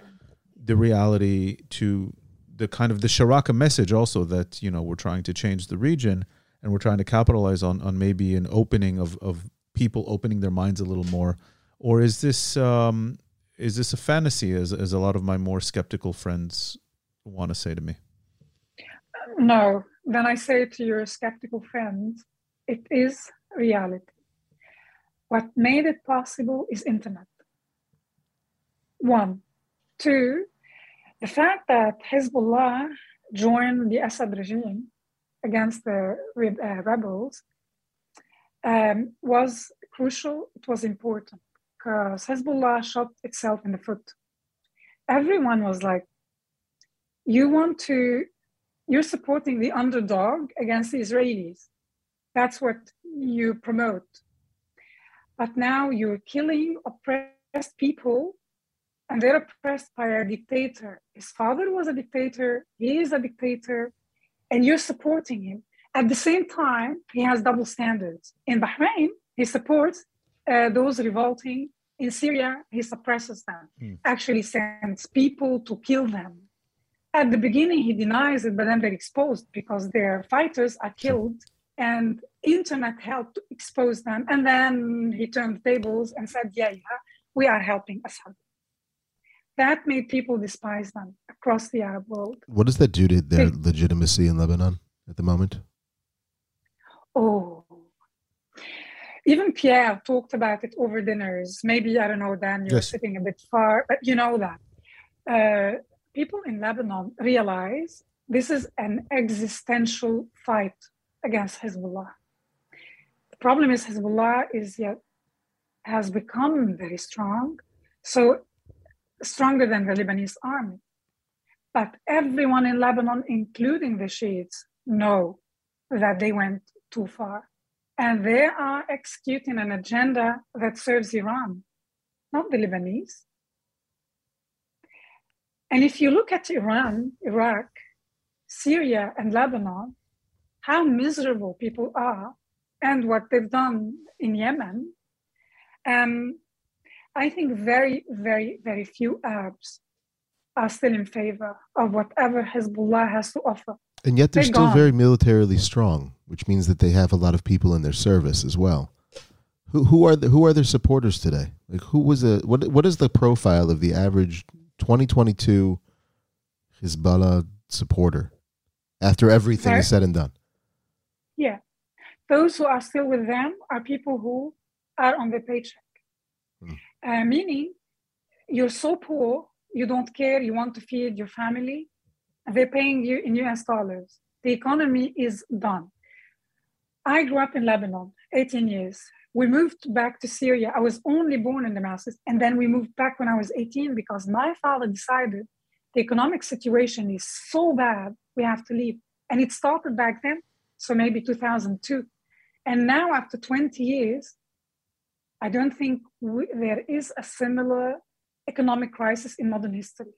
the reality, to the kind of the Sharaka message also that, you know, we're trying to change the region and we're trying to capitalize on, on maybe an opening of, of people opening their minds a little more? Or is this, um, is this a fantasy as, as a lot of my more skeptical friends want to say to me? No, then I say to your skeptical friends, it is reality. What made it possible is internet. One. Two, the fact that Hezbollah joined the Assad regime against the uh, rebels um, was crucial. It was important because Hezbollah shot itself in the foot. Everyone was like, you want to, you're supporting the underdog against the Israelis. That's what you promote. But now you're killing oppressed people and they're oppressed by a dictator. His father was a dictator, he is a dictator, and you're supporting him. At the same time, he has double standards. In Bahrain, he supports uh, those revolting. In Syria, he suppresses them, mm. actually sends people to kill them. At the beginning, he denies it, but then they're exposed because their fighters are killed, and internet helped to expose them. And then he turned tables and said, "Yeah, yeah, we are helping Assad." that made people despise them across the Arab world. What does that do to their legitimacy in Lebanon at the moment? Oh, even Pierre talked about it over dinners. Maybe, I don't know, Dan, you're yes. sitting a bit far, but you know that. Uh, people in Lebanon realize this is an existential fight against Hezbollah. The problem is Hezbollah is yet has become very strong. So stronger than the Lebanese army. But everyone in Lebanon, including the Shiites, know that they went too far. And they are executing an agenda that serves Iran, not the Lebanese. And if you look at Iran, Iraq, Syria, and Lebanon, how miserable people are and what they've done in Yemen, um, I think very, very, very few Arabs are still in favor of whatever Hezbollah has to offer. And yet they're, they're still gone. very militarily strong, which means that they have a lot of people in their service as well. Who, who are the, who are their supporters today? Like who was the what what is the profile of the average 2022 Hezbollah supporter after everything is said and done? Yeah, those who are still with them are people who are on the paycheck. Hmm uh, meaning you're so poor, you don't care, you want to feed your family, they're paying you in US dollars. The economy is done. I grew up in Lebanon, 18 years. We moved back to Syria. I was only born in Damascus, and then we moved back when I was 18 because my father decided the economic situation is so bad, we have to leave. And it started back then, so maybe 2002. And now, after 20 years, I don't think we, there is a similar economic crisis in modern history.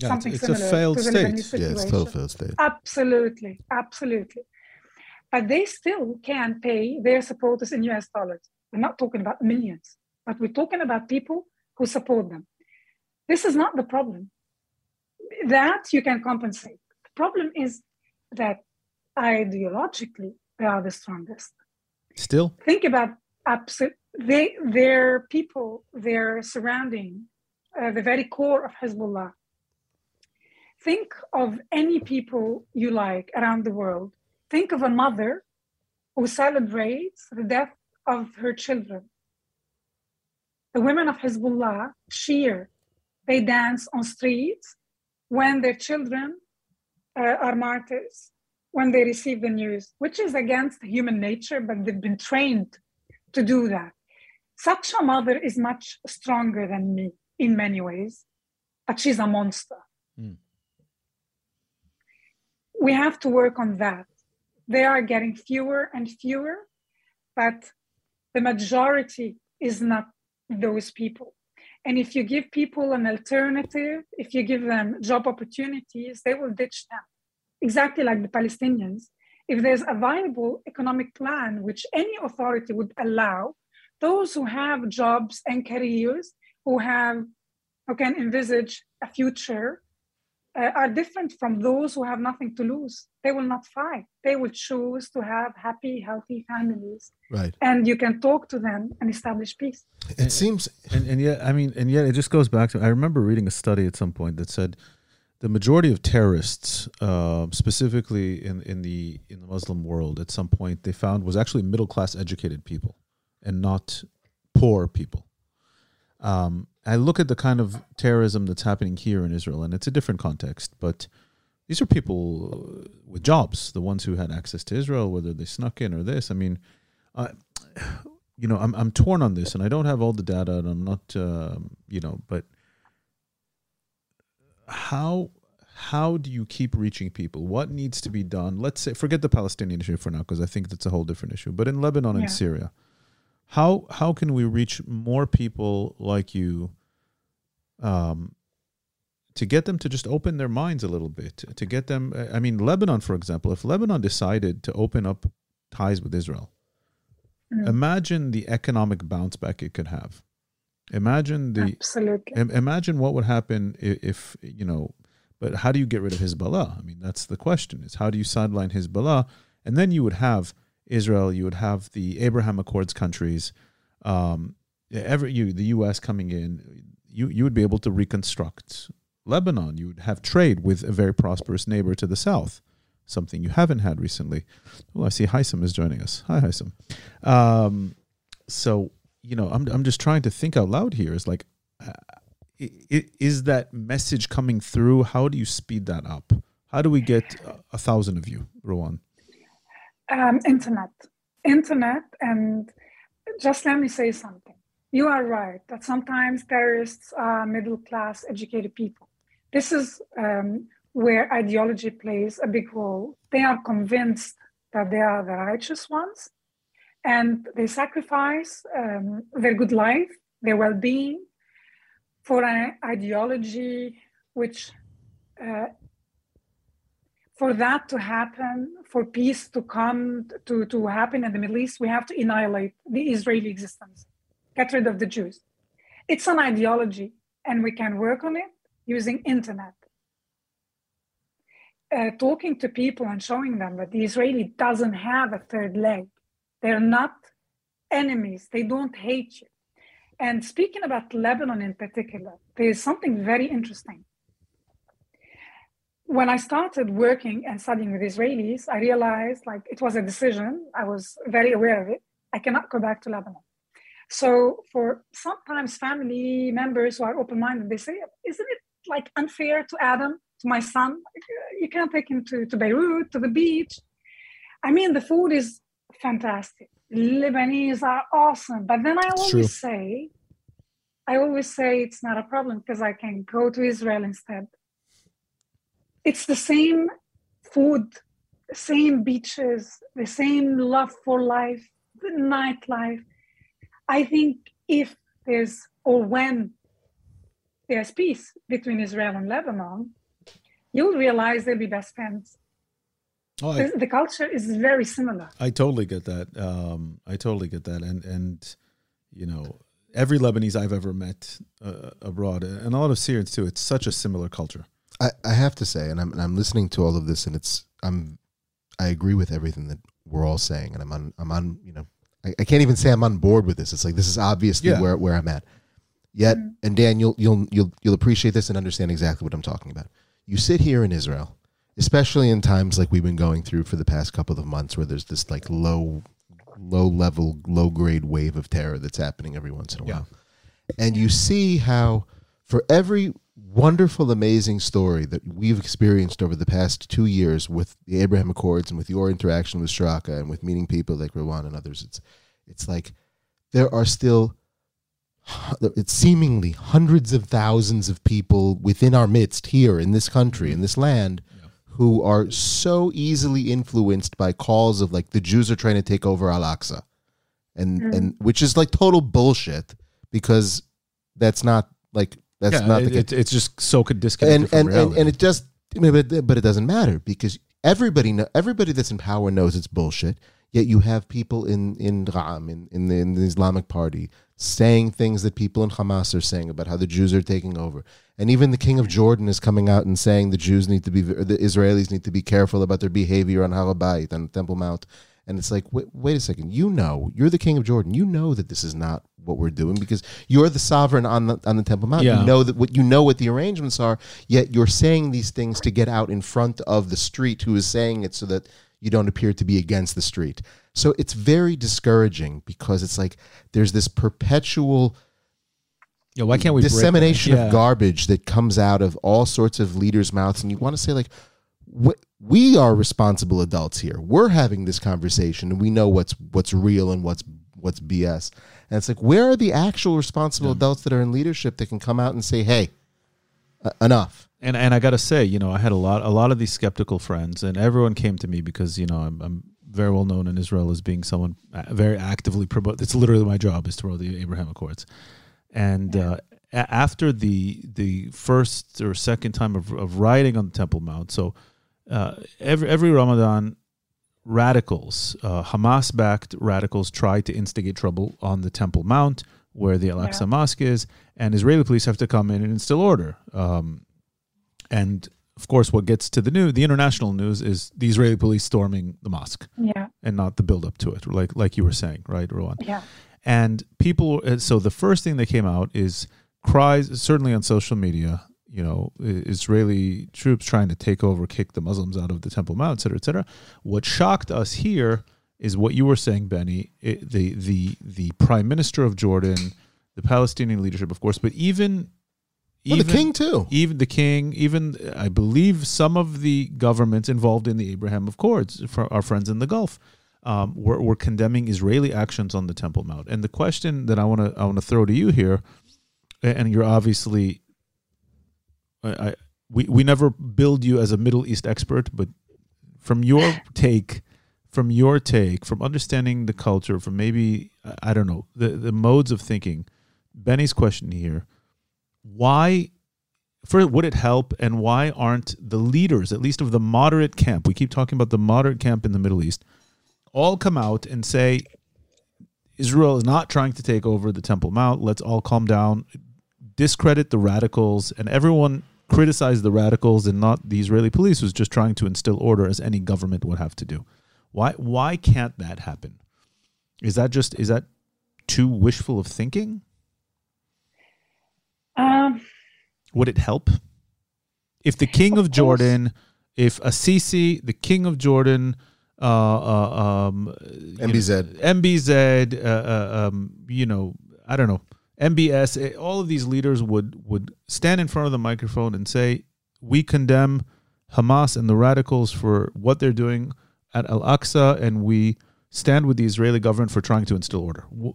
Yeah, Something it's, it's a failed state. Yeah, it's still a failed state. Absolutely, absolutely. But they still can pay their supporters in US dollars. We're not talking about millions, but we're talking about people who support them. This is not the problem. That you can compensate. The problem is that ideologically they are the strongest. Still? Think about absolute they their people their surrounding uh, the very core of hezbollah think of any people you like around the world think of a mother who celebrates the death of her children the women of hezbollah cheer they dance on streets when their children uh, are martyrs when they receive the news which is against human nature but they've been trained to do that such a mother is much stronger than me in many ways, but she's a monster. Mm. We have to work on that. They are getting fewer and fewer, but the majority is not those people. And if you give people an alternative, if you give them job opportunities, they will ditch them. Exactly like the Palestinians. If there's a viable economic plan, which any authority would allow, those who have jobs and careers, who have, who can envisage a future, uh, are different from those who have nothing to lose. They will not fight. They will choose to have happy, healthy families. Right. And you can talk to them and establish peace. It seems and, and yet i mean and yet it just goes back to i remember reading a study at some point that said the majority of terrorists uh, specifically in, in the in the muslim world at some point they found was actually middle class educated people and not poor people um, i look at the kind of terrorism that's happening here in israel and it's a different context but these are people with jobs the ones who had access to israel whether they snuck in or this i mean uh, you know, I'm I'm torn on this, and I don't have all the data, and I'm not, um, you know, but how how do you keep reaching people? What needs to be done? Let's say, forget the Palestinian issue for now, because I think that's a whole different issue. But in Lebanon Yeah. and Syria, how how can we reach more people like you, um, to get them to just open their minds a little bit, to get them? I mean, Lebanon, for example, if Lebanon decided to open up ties with Israel Mm. imagine the economic bounce back it could have imagine the Absolutely. im- imagine what would happen if, if you know but how do you get rid of hezbollah i mean that's the question is how do you sideline hezbollah and then you would have israel you would have the abraham accords countries um every you the us coming in you you would be able to reconstruct lebanon you would have trade with a very prosperous neighbor to the south something you haven't had recently oh i see Hisam is joining us hi Hisam um, so you know, I'm I'm just trying to think out loud here. Is like, uh, is that message coming through? How do you speed that up? How do we get a thousand of you, Rawan? Um, internet. Internet and just let me say something. You are right that sometimes terrorists are middle class educated people. This is um, where ideology plays a big role. They are convinced that they are the righteous ones and they sacrifice um, their good life their well-being for an ideology which uh, for that to happen, for peace to come to, to happen in the Middle East, we have to annihilate the Israeli existence, get rid of the Jews. It's an ideology, and we can work on it using internet. Uh, talking to people and showing them that the Israeli doesn't have a third leg. They're not enemies. They don't hate you. And speaking about Lebanon in particular, there is something very interesting when I started working and studying with Israelis, I realized like it was a decision. I was very aware of it. I cannot go back to Lebanon. So for sometimes family members who are open-minded, they say, isn't it like unfair to Adam, to my son? You can't take him to, to Beirut, to the beach. I mean, the food is fantastic. Lebanese are awesome. But then I always true. say, I always say it's not a problem because I can go to Israel instead it's the same food, same beaches, the same love for life, the nightlife. I think if there's or when there's peace between Israel and Lebanon, you'll realize they'll be best friends. Oh, The, the culture is very similar. I totally get that. Um, I totally get that, and and you know, every Lebanese I've ever met uh, abroad, and a lot of Syrians too. It's such a similar culture. I, I have to say, and I'm and I'm listening to all of this, and it's I'm I agree with everything that we're all saying, and I'm on I'm on you know I, I can't even say I'm on board with this. It's like this is obviously Yeah. where where I'm at. Yet, Mhm. and Dan, you'll you'll you'll you'll appreciate this and understand exactly what I'm talking about. You sit here in Israel, especially in times like we've been going through for the past couple of months, where there's this like low low level, low grade wave of terror that's happening every once in a Yeah. while, and you see how for every wonderful, amazing story that we've experienced over the past two years with the Abraham Accords and with your interaction with Sharaka and with meeting people like Rawan and others, it's it's like there are still it's seemingly hundreds of thousands of people within our midst here in this country in this land who are so easily influenced by calls of like the Jews are trying to take over Al-Aqsa and Mm. and which is like total bullshit because that's not like that's yeah, not it, the it- it's just so could disconnect and from and, and and it just I mean, but, but it doesn't matter because everybody know, everybody that's in power knows it's bullshit. Yet you have people in in Ra'am in in the, in the Islamic party saying things that people in Hamas are saying about how the Jews are taking over. And even the king of Jordan is coming out and saying the Jews need to be the Israelis need to be careful about their behavior on Har HaBayit on Temple Mount and it's like wait, wait a second. You know you're the king of Jordan. You know that this is not what we're doing because you're the sovereign on the on the Temple Mount. Yeah. you know that what you know what the arrangements are yet you're saying these things to get out in front of the street who is saying it so that you don't appear to be against the street. So it's very discouraging because it's like there's this perpetual yeah, why can't we dissemination Yeah. of garbage that comes out of all sorts of leaders' mouths, and you want to say like, "Wh- we are responsible adults here. We're having this conversation, and we know what's what's real and what's what's BS. And it's like, where are the actual responsible adults that are in leadership that can come out and say, "Hey, uh, enough." and and I gotta say, you know, I had a lot a lot of these skeptical friends, and everyone came to me because you know I'm, I'm very well known in Israel as being someone uh, very actively promote. It's literally my job is to promote the Abraham Accords, and uh, after the the first or second time of, of riding on the Temple Mount, so uh, every every Ramadan. Radicals, uh, Hamas backed radicals try to instigate trouble on the Temple Mount where the Al Aqsa Yeah. Mosque is, and Israeli police have to come in and instill order. Um, and of course, what gets to the new, the international news, is the Israeli police storming the mosque, Yeah, and not the build up to it, like like you were saying, right, Rawan? yeah, And people, uh, so the first thing that came out is cries, certainly on social media. You know, Israeli troops trying to take over, kick the Muslims out of the Temple Mount, et cetera, et cetera. What shocked us here is what you were saying, Benny. It, the the the Prime Minister of Jordan, the Palestinian leadership, of course, but even Well, the king too. even the king, even I believe some of the governments involved in the Abraham Accords, for our friends in the Gulf, um, were, were condemning Israeli actions on the Temple Mount. And the question that I want to I want to throw to you here, and you're obviously, I, I we we never build you as a Middle East expert, but from your take, from your take, from understanding the culture, from maybe I- don't know the the modes of thinking, Benny's question here why first would it help and why aren't the leaders at least of the moderate camp we keep talking about the moderate camp in the middle east all come out and say israel is not trying to take over the temple mount let's all calm down discredit the radicals and everyone criticize the radicals and not the israeli police who's just trying to instill order as any government would have to do. Why why can't that happen? Is that just is that too wishful of thinking? Um, would it help? If the king of, Of course. Jordan, if Assisi, the king of Jordan, uh, uh, um, you know, MBZ. MBZ, uh, uh, um, you know, I don't know, MBS, eh, all of these leaders would would stand in front of the microphone and say, "We condemn Hamas and the radicals for what they're doing at Al Aqsa, and we stand with the Israeli government for trying to instill order." W-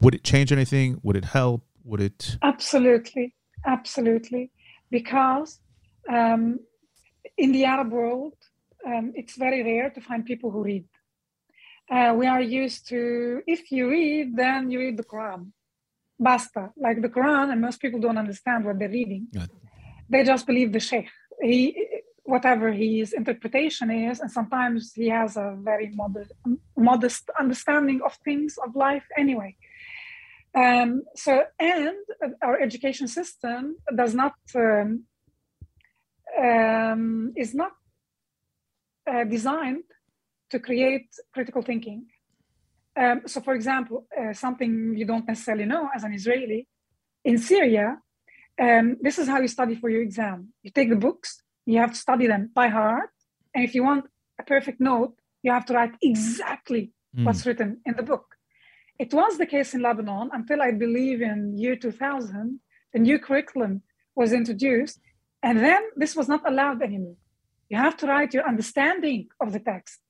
would it change anything? Would it help? Would it? Absolutely, absolutely. Because um, in the Arab world, um, it's very rare to find people who read. Uh, we are used to, if you read, then you read the Quran. Basta. Like the Quran, and most people don't understand what they're reading. They just believe the Sheikh. He, whatever his interpretation is, and sometimes he has a very modest, modest understanding of things of life anyway. Um, so, and our education system does not um, um, is not uh, designed to create critical thinking. Um, so, for example, uh, something you don't necessarily know as an Israeli in Syria, um, this is how you study for your exam. You take the books, you have to study them by heart, and if you want a perfect note, you have to write exactly Mm. what's written in the book. It was the case in Lebanon until I believe in year 2000, the new curriculum was introduced, and then this was not allowed anymore. You have to write your understanding of the text.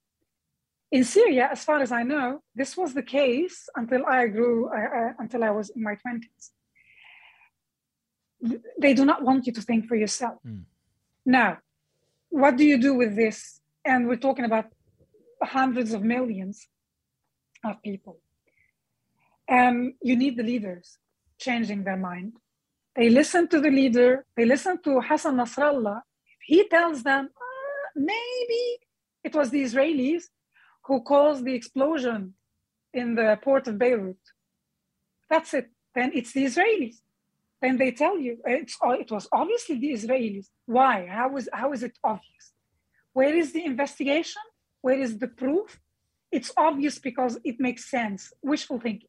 In Syria, as far as I know, this was the case until I grew, until I was in my 20s. They do not want you to think for yourself. Mm. Now, what do you do with this? And we're talking about hundreds of millions of people. um, you need the leaders changing their mind. They listen to the leader, they listen to Hassan Nasrallah. He tells them, uh, maybe it was the Israelis who caused the explosion in the port of Beirut. That's it. Then it's the Israelis. Then they tell you it's, it was obviously the Israelis. Why? How is, how is it obvious? Where is the investigation? Where is the proof? It's obvious because it makes sense, wishful thinking.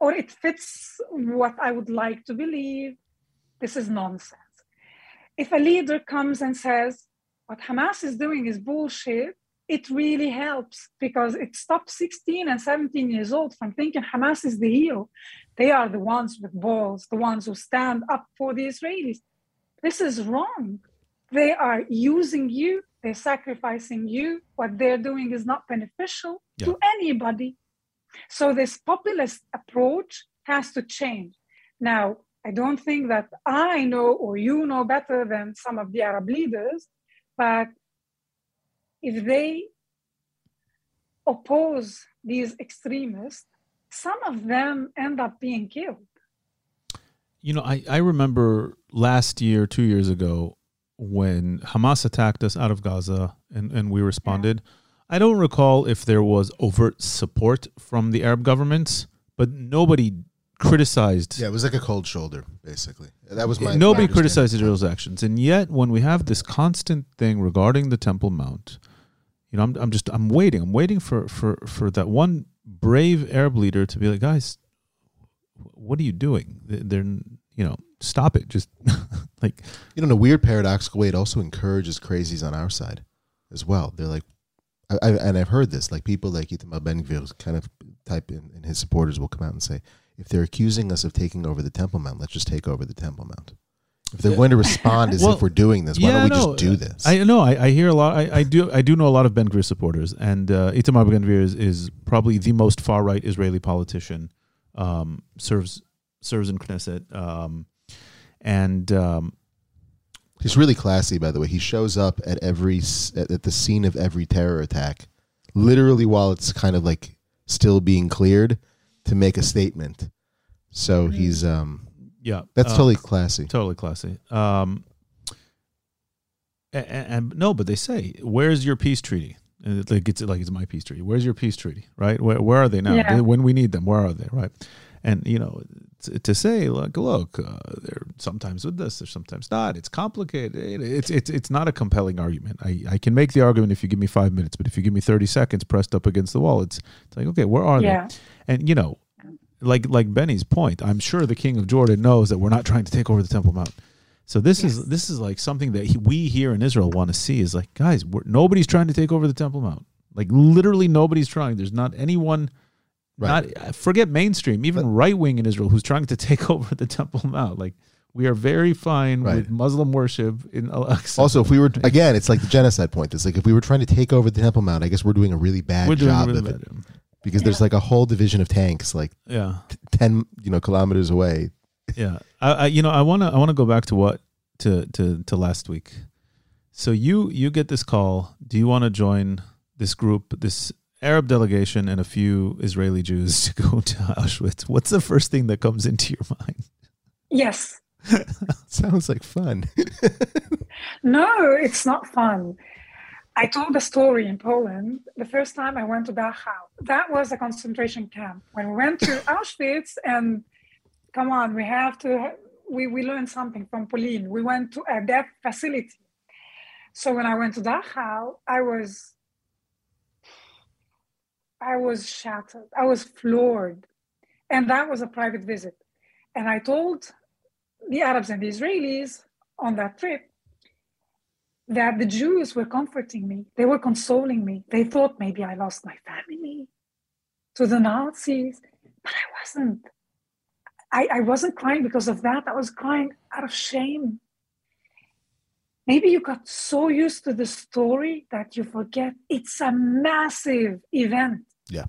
Or it fits what I would like to believe. This is nonsense. If a leader comes and says, what Hamas is doing is bullshit, it really helps because it stops 16 and 17 years old from thinking Hamas is the hero. They are the ones with balls, the ones who stand up for the Israelis. This is wrong. They are using you, they're sacrificing you. What they're doing is not beneficial yeah. to anybody. So, this populist approach has to change. Now, I don't think that I know or you know better than some of the Arab leaders, but if they oppose these extremists, some of them end up being killed. You know, I, I remember last year, two years ago, when Hamas attacked us out of Gaza and, and we responded. Yeah. I don't recall if there was overt support from the Arab governments, but nobody criticized. Yeah, it was like a cold shoulder, basically. That was my. Nobody criticized Israel's actions, and yet when we have this constant thing regarding the Temple Mount, you know, I'm, I'm just I'm waiting. I'm waiting for for for that one brave Arab leader to be like, guys, what are you doing? They're you know, stop it. Just like you know, in a weird paradoxical way, it also encourages crazies on our side as well. They're like, I, I and I've heard this. Like people like Itamar Ben Gvir kind of type in, and his supporters will come out and say, if they're accusing us of taking over the Temple Mount, let's just take over the Temple Mount. If they're going to respond as well, if we're doing this, why yeah, don't we no, just do this? I know. I, I, hear a lot. I, I, do. I do know a lot of Ben Gvir supporters, and uh, Itamar Ben Gvir is, is probably the most far right Israeli politician. Um, serves serves in Knesset, um, and um, he's really classy. By the way, he shows up at every at, at the scene of every terror attack, literally while it's kind of like still being cleared to make a statement. So mm-hmm. he's um yeah, that's uh, totally classy. Totally classy. Um, and, and, no, but they say, "Where's your peace treaty?" And it, like it's like it's my peace treaty. Where's your peace treaty? Right? Where, where are they now? Yeah. When we need them, where are they? Right? And you know, to, to say, like, look, uh, they're sometimes with this, they're sometimes not. It's complicated. It's it's it's not a compelling argument. I, I can make the argument if you give me five minutes, but if you give me thirty seconds pressed up against the wall, it's it's like, okay, where are yeah. they? And you know, like like Benny's point, I'm sure the king of Jordan knows that we're not trying to take over the Temple Mount. So this yes. is this is like something that he, we here in Israel want to see is like guys, nobody's trying to take over the Temple Mount. Like literally nobody's trying. There's not anyone right. not uh, forget mainstream, even right wing in Israel who's trying to take over the Temple Mount. Like we are very fine right. with Muslim worship in Al-Aqsa. Also, if we were again, it's like the genocide point. It's like if we were trying to take over the Temple Mount, I guess we're doing a really bad we're job really of bad it. Job because yeah. there's like a whole division of tanks like yeah. t- 10 you know kilometers away. Yeah. I, I you know i want to i want to go back to what to to to last week. So you you get this call. Do you want to join this group this arab delegation and a few israeli jews to go to auschwitz? What's the first thing that comes into your mind? Yes. Sounds like fun. No it's not fun I told a story in Poland the first time I went to Dachau. That was a concentration camp. When we went to Auschwitz, and come on, we have to, we, we learned something from Pauline. We went to a death facility. So when I went to Dachau, I was, I was shattered. I was floored. And that was a private visit. And I told the Arabs and the Israelis on that trip that the Jews were comforting me. They were consoling me. They thought maybe I lost my family to the Nazis, but I wasn't. I, I wasn't crying because of that. I was crying out of shame. Maybe you got so used to the story that you forget it's a massive event. Yeah.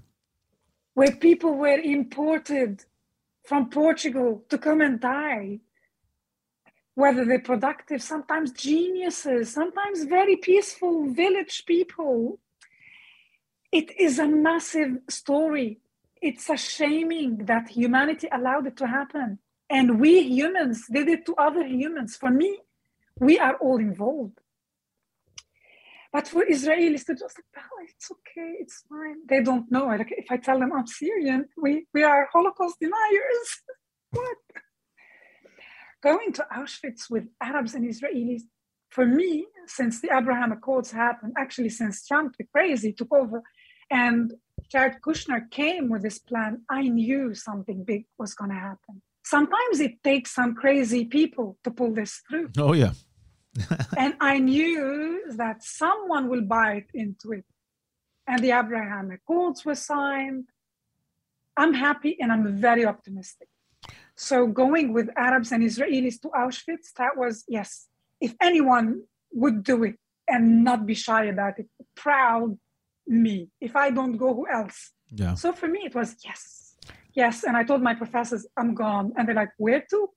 Where people were imported from Portugal to come and die whether they're productive, sometimes geniuses, sometimes very peaceful village people. It is a massive story. it's a shaming that humanity allowed it to happen. And we humans did it to other humans. For me, we are all involved. But for Israelis, they're just like, oh, it's okay, it's fine. They don't know. Like, if I tell them I'm Syrian, we, we are Holocaust deniers. what? Going to Auschwitz with Arabs and Israelis, for me, since the Abraham Accords happened, actually since Trump, the crazy, took over, and Jared Kushner came with this plan, I knew something big was going to happen. Sometimes it takes some crazy people to pull this through. Oh, yeah. and I knew that someone will bite into it. And the Abraham Accords were signed. I'm happy and I'm very optimistic. So going with Arabs and Israelis to Auschwitz, that was, yes, if anyone would do it and not be shy about it, proud me. If I don't go, who else? Yeah. So for me, it was yes, yes. And I told my professors, I'm gone. And they're like, where to?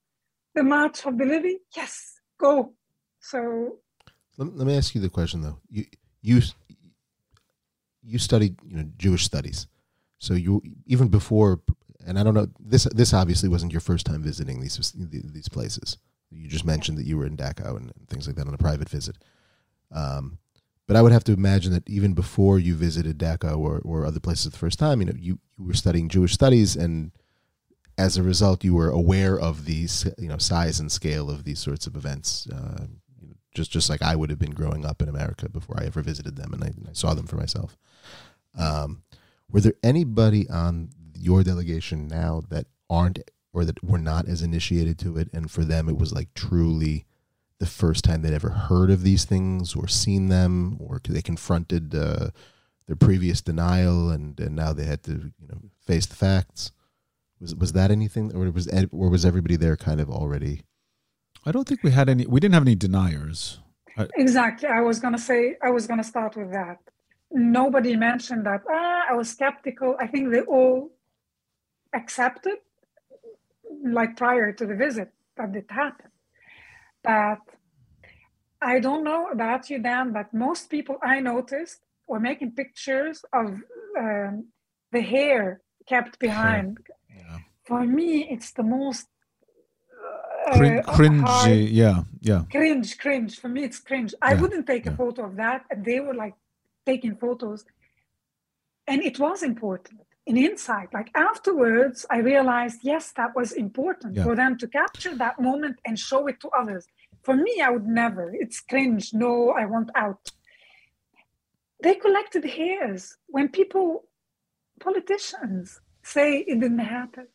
The March of the Living? Yes, go. So let, let me ask you the question though. You you you studied you know Jewish studies, so you even before, and I don't know this this obviously wasn't your first time visiting these these places. You just mentioned that you were in Dachau and, and things like that on a private visit. Um, but I would have to imagine that even before you visited Dachau or, or other places the first time, you know, you, you were studying Jewish studies, and as a result, you were aware of these, you know, size and scale of these sorts of events. Uh, just just like I would have been growing up in America before I ever visited them, and I, and I saw them for myself. Um, were there anybody on your delegation now that aren't or that were not as initiated to it, and for them it was like truly the first time they'd ever heard of these things or seen them, or they confronted uh, their previous denial, and, and now they had to you know face the facts. Was was that anything, or was or was everybody there kind of already? I don't think we had any. We didn't have any deniers. I, exactly. I was gonna say. I was gonna start with that. Nobody mentioned that. Ah, I was skeptical. I think they all accepted, like prior to the visit, that it happened. But I don't know about you, Dan, but most people I noticed were making pictures of um, the hair kept behind. Yeah. For me, it's the most uh, cringe, hard, yeah, yeah. Cringe, cringe. For me, it's cringe. I wouldn't take a photo of that. And they were like taking photos. And it was important in insight. Like afterwards, I realized, yes, that was important yeah. for them to capture that moment and show it to others. For me, I would never. It's cringe. No, I want out. They collected hairs when people, politicians, say it didn't happen.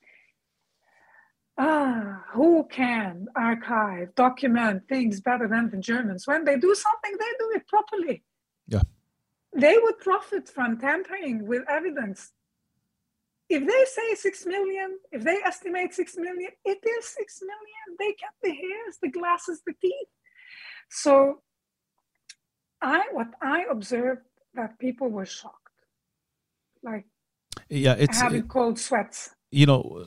Ah, who can archive, document things better than the Germans? When they do something, they do it properly. Yeah. They would profit from tampering with evidence if they say six million, if they estimate six million, it is six million. They get the hairs, the glasses, the teeth. So I what I observed that people were shocked. Like yeah, it's having it, cold sweats. You know,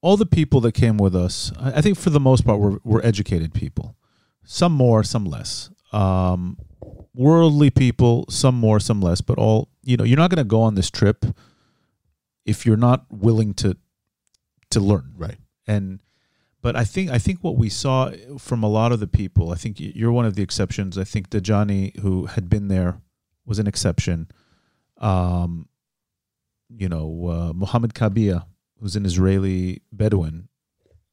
all the people that came with us, I think for the most part were, were educated people. Some more, some less. Um, worldly people, some more, some less, but all, you know, you're not going to go on this trip if you're not willing to to learn. Right. And but i think i think what we saw from a lot of the people i think you're one of the exceptions. I think dajani who had been there was an exception. Um you know uh, Mohammed Kabia who's an Israeli Bedouin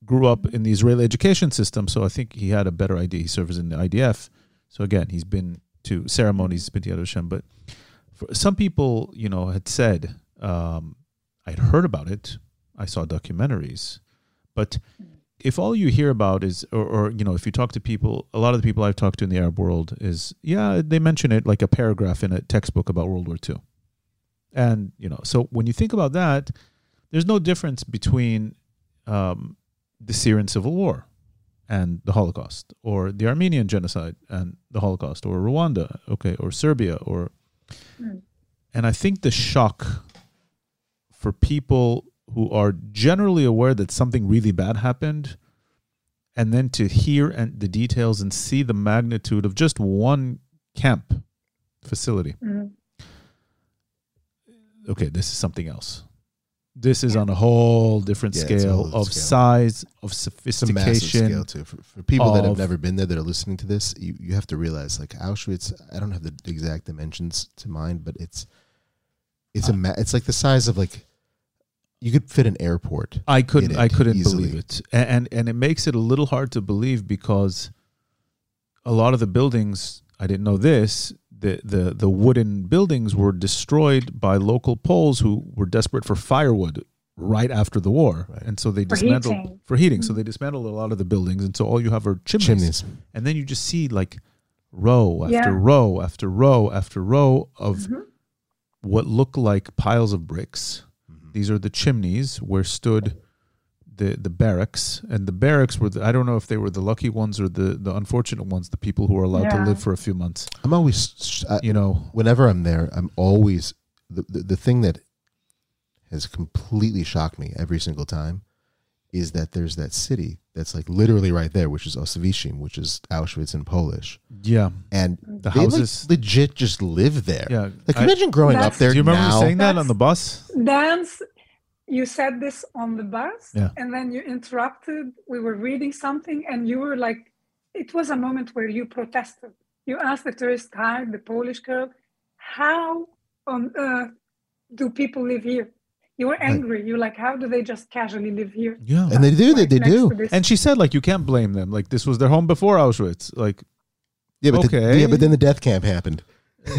grew up in the Israeli education system so I think he had a better idea. He serves in the IDF so again he's been to ceremonies he's been to Yad Vashem but some people you know had said um, I'd heard about it. I saw documentaries, but if all you hear about is, or, or, you know, if you talk to people, a lot of the people I've talked to in the Arab world is, yeah, they mention it like a paragraph in a textbook about World War II, and you know, so when you think about that, there's no difference between um, the Syrian civil war and the Holocaust, or the Armenian genocide and the Holocaust, or Rwanda, okay, or Serbia, or, mm. and I think the shock for people who are generally aware that something really bad happened and then to hear and the details and see the magnitude of just one camp facility. Mm-hmm. Okay, this is something else. This is on a whole different Yeah, scale whole of scale. size, of It's a massive sophistication. scale too. For, for people that have never been there that are listening to this, you, you have to realize like Auschwitz. I don't have the exact dimensions to mind, but it's it's Uh, a ma- it's like the size of like you could fit an airport. I couldn't. in I couldn't easily. believe it, A- and and it makes it a little hard to believe because a lot of the buildings. I didn't know this. The, the the wooden buildings were destroyed by local Poles who were desperate for firewood right after the war, Right. and so they For dismantled heating. for heating. So they dismantled a lot of the buildings, and so all you have are chimneys, Chimneys. and then you just see like row after Yeah. row after row after row of Mhm. what look like piles of bricks. These are the chimneys where stood the the barracks, and the barracks were the, I don't know if they were the lucky ones or the the unfortunate ones, the people who were allowed to live for a few months. I'm always I, You know, whenever I'm there, I'm always the, the the thing that has completely shocked me every single time is that there's that city that's like literally right there, which is Oswiecim, which is Auschwitz in Polish, yeah, and The they like, houses- legit just live there. yeah. Like I- imagine growing up there do you remember now. saying that on the bus? Dance, you said this on the bus, Yeah. and then you interrupted. We were reading something, and you were like, it was a moment where you protested. You asked the tourist guide, the Polish girl, how on earth do people live here? You were angry. You're like, how do they just casually live here? Yeah, and they do, they, Right they next do. and she said like you can't blame them. Like this was their home before Auschwitz. Like Yeah, but the, yeah, but then the death camp happened.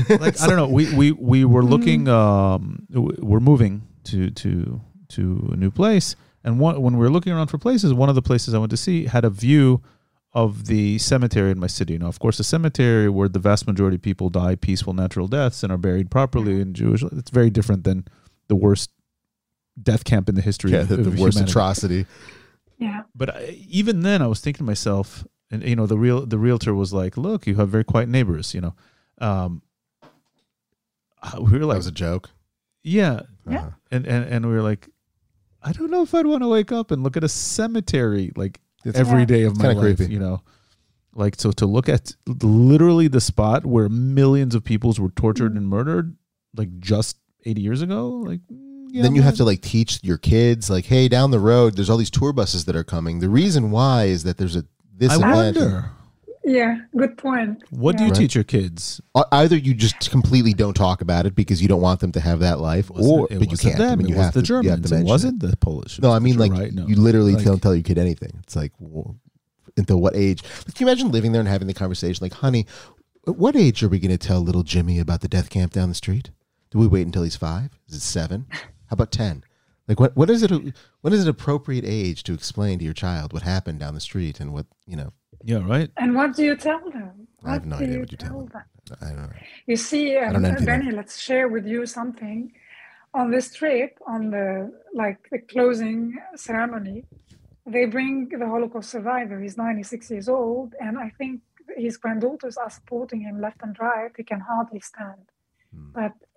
like I don't know. We we we were looking. Um, we're moving to to to a new place, and one, when we were looking around for places, one of the places I went to see had a view of the cemetery in my city. Now, of course, the cemetery where the vast majority of people die peaceful natural deaths and are buried properly in Jewish. It's very different than the worst death camp in the history Yeah, of, the, the of worst humanity. atrocity. yeah. But I, even then, I was thinking to myself, and you know, the real the realtor was like, "Look, you have very quiet neighbors." You know, um, uh, we were That like, was a joke. "Yeah," Yeah. Uh-huh. and and and we were like, "I don't know if I'd want to wake up and look at a cemetery like It's- every Yeah. day of my life." creepy. You know, like so to look at literally the spot where millions of peoples were tortured and murdered, like just eighty years ago, like. Yeah, then you have to like teach your kids like hey down the road there's all these tour buses that are coming the reason why is that there's a this I event wonder. Yeah, good point. What do you Right. teach your kids? Either you just completely don't talk about it because you don't want them to have that life It or it but you can't them, I mean, it you was have the to, you have Germans. to It wasn't the Polish. no i mean like right, no. you literally Like- don't tell your kid anything it's like well, until what age like, can you imagine living there and having the conversation like honey at what age are we going to tell little jimmy about the death camp down the street do we wait until he's five is it seven how about ten like what what is it what is it appropriate age to explain to your child what happened down the street and what you know Yeah, right. And what do you tell them? I have no do idea what you tell them? i don't know You see, I um, don't envy Benny, let's share with you something. On this trip, on the like the closing ceremony, they bring the Holocaust survivor. He's 96 years old, and I think his granddaughters are supporting him left and right. He can hardly stand. Hmm. But I-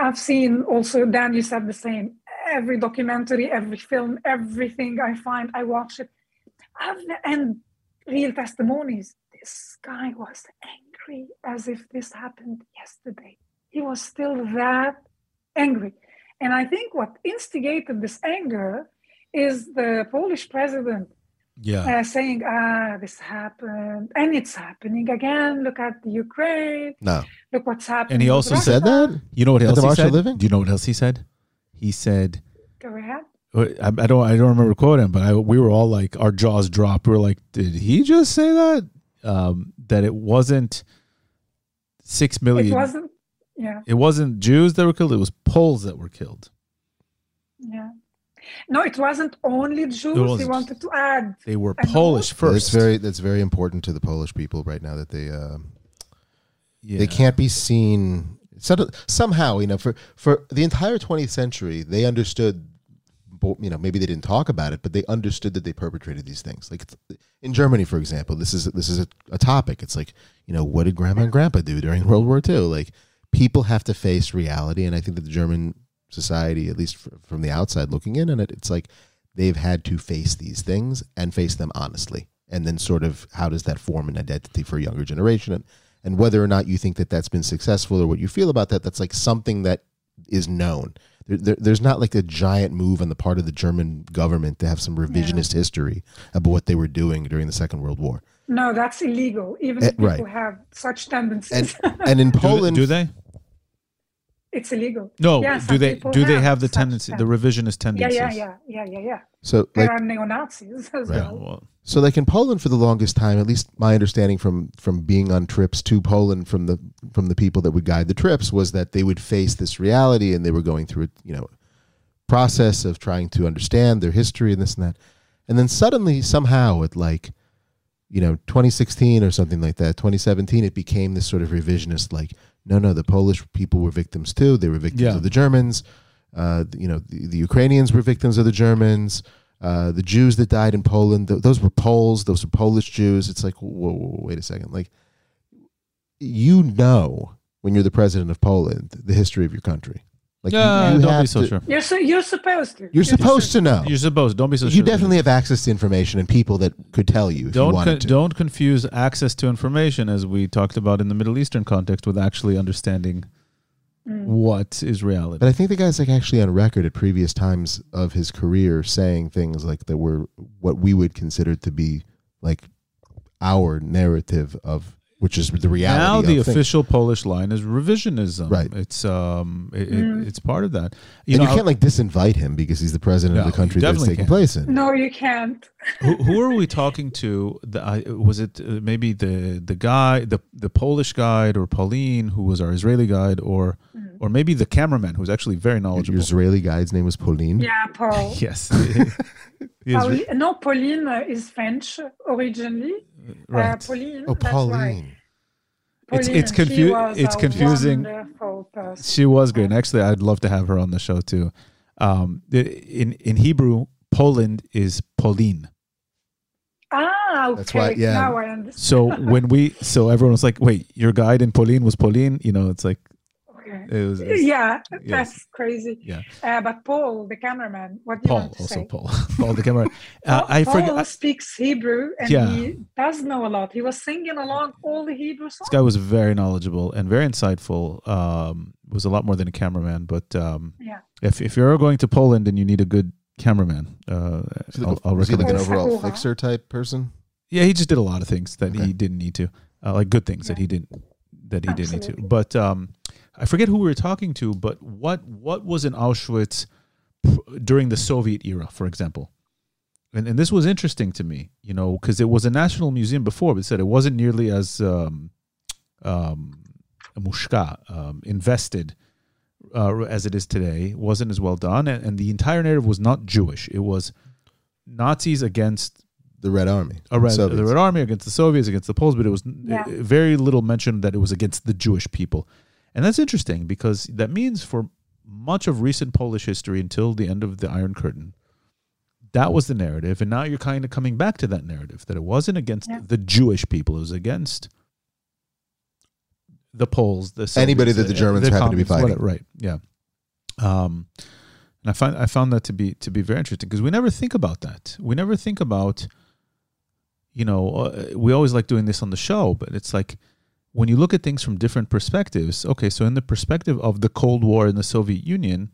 I've seen also, Dan, you said the same. Every documentary, every film, everything I find, I watch it. I've, and real testimonies. This guy was angry as if this happened yesterday. He was still that angry. And I think what instigated this anger is the Polish president Yeah. uh, saying, ah, this happened and it's happening again. Look at the Ukraine. no Look what's happening. And he also he said that You know what else he March said? Living? Do you know what else he said? He said, Go ahead. I, I don't, I don't remember quoting, him, but I, we were all like, our jaws dropped. We were like, did he just say that? Um, that it wasn't six million. It wasn't, yeah, It wasn't Jews that were killed. It was Poles that were killed. yeah. No, it wasn't only Jews. He wasn't. wanted to add. They were And Polish That's first. very that's very important to the Polish people right now that they uh, yeah. they can't be seen so- somehow you know for for the entire 20th century they understood you know maybe they didn't talk about it but they understood that they perpetrated these things like in Germany for example this is this is a, a topic it's like you know what did grandma and grandpa do during World War II like people have to face reality and I think that the German society at least fr- from the outside looking in on it it's like they've had to face these things and face them honestly and then sort of how does that form an identity for a younger generation and, and whether or not you think that that's been successful or what you feel about that that's like something that is known There, there, there's not like a giant move on the part of the German government to have some revisionist history about what they were doing during the Second World War. No, that's illegal. Even Eh, if people right. have such tendencies, And in Do, Poland, do they? It's illegal. No. Yeah, do they? people Do they have have the such tendency, the tendencies. revisionist Yeah, tendencies? yeah, yeah, yeah, yeah, yeah. so There like are neo Nazis as Right. Well. well, So, like in Poland, for the longest time, at least my understanding from from being on trips to Poland from the from the people that would guide the trips was that they would face this reality, and they were going through a you know process of trying to understand their history and this and that, and then suddenly somehow at like you know 2016 or something like that, 2017, it became this sort of revisionist like no no the Polish people were victims too, they were victims Yeah. of the Germans, uh, you know the, the Ukrainians were victims of the Germans. Uh, the Jews that died in Poland, th- those were Poles, those were Polish Jews. It's like, whoa, whoa, whoa, wait a second. Like, you know, when you're the president of Poland, the history of your country. Like, yeah, you, you don't have be so to- sure. You're, so, you're supposed to. You're supposed to know. You're supposed. Don't be so sure. You definitely have access to information and people that could tell you if don't wanted con- to. don't confuse access to information as we talked about in the Middle Eastern context with actually understanding Mm. what is reality. But I think the guy's like actually on record at previous times of his career saying things like that were what we would consider to be like our narrative of which is the reality. now of the things. official Polish line is revisionism. Right. It's um it, Mm. it, it's part of that. You and know you can't like disinvite him because he's the president No, of the country that's taking can't. place in. No, you can't. who, who are we talking to? The, I was it uh, maybe the the guy, the the Polish guide, or Pauline, who was our Israeli guide, or Mm. or maybe the cameraman, who's actually very Your knowledgeable. Israeli guide's name was Pauline. Yeah, Paul. Yes, The Isra- Pauli- no, Pauline uh, is French originally. Uh, right. Pauline. Oh, that's. Pauline. It's- Pauline, it's she confu- was it's confusing. She was great. And actually, I'd love to have her on the show too. Um, in in Hebrew, Poland is Pauline. Ah, okay. That's why- yeah. Now I understand. So when we, so everyone was like, "Wait, your guide in Pauline was Pauline?" You know, it's like Okay. it was. Yeah, yes. that's crazy. Yeah. Uh, but Paul, the cameraman, what do you Paul, want to also say? Paul, Paul the cameraman. Uh, Paul, I forget. I- speaks Hebrew and Yeah. he does know a lot. He was singing along all the Hebrew songs. This guy was very knowledgeable and very insightful. Um, was a lot more than a cameraman, but um, Yeah. if if you're going to Poland and you need a good cameraman, uh, Is I'll, I'll a, was he like recommend. an overall Sakura. fixer type person? Yeah, he just did a lot of things that Okay. he didn't need to, uh, like good things that he didn't that he didn't need to. But um, I forget who we were talking to. But what what was in Auschwitz during the Soviet era, for example? And and this was interesting to me, you know, because it was a national museum before, but it said it wasn't nearly as um, um, mushka um, invested. Uh, as it is today, It wasn't as well done, and, and the entire narrative was not Jewish. It was Nazis against The Red Army. a red, Soviets. the Red Army against the Soviets against the Poles, but it was Yeah. uh, very little mention that it was against the Jewish people, and that's interesting because that means for much of recent Polish history until the end of the Iron Curtain, that was the narrative, and now you're kind of coming back to that narrative that it wasn't against Yeah. the Jewish people; it was against the Poles, the Soviets, Anybody that the uh, Germans happen to be communists, fighting. whatever, right? Yeah. Um, and I find I found that to be to be very interesting because we never think about that. We never think about, you know, uh, we always like doing this on the show, but it's like when you look at things from different perspectives. Okay, so in the perspective of the Cold War in the Soviet Union,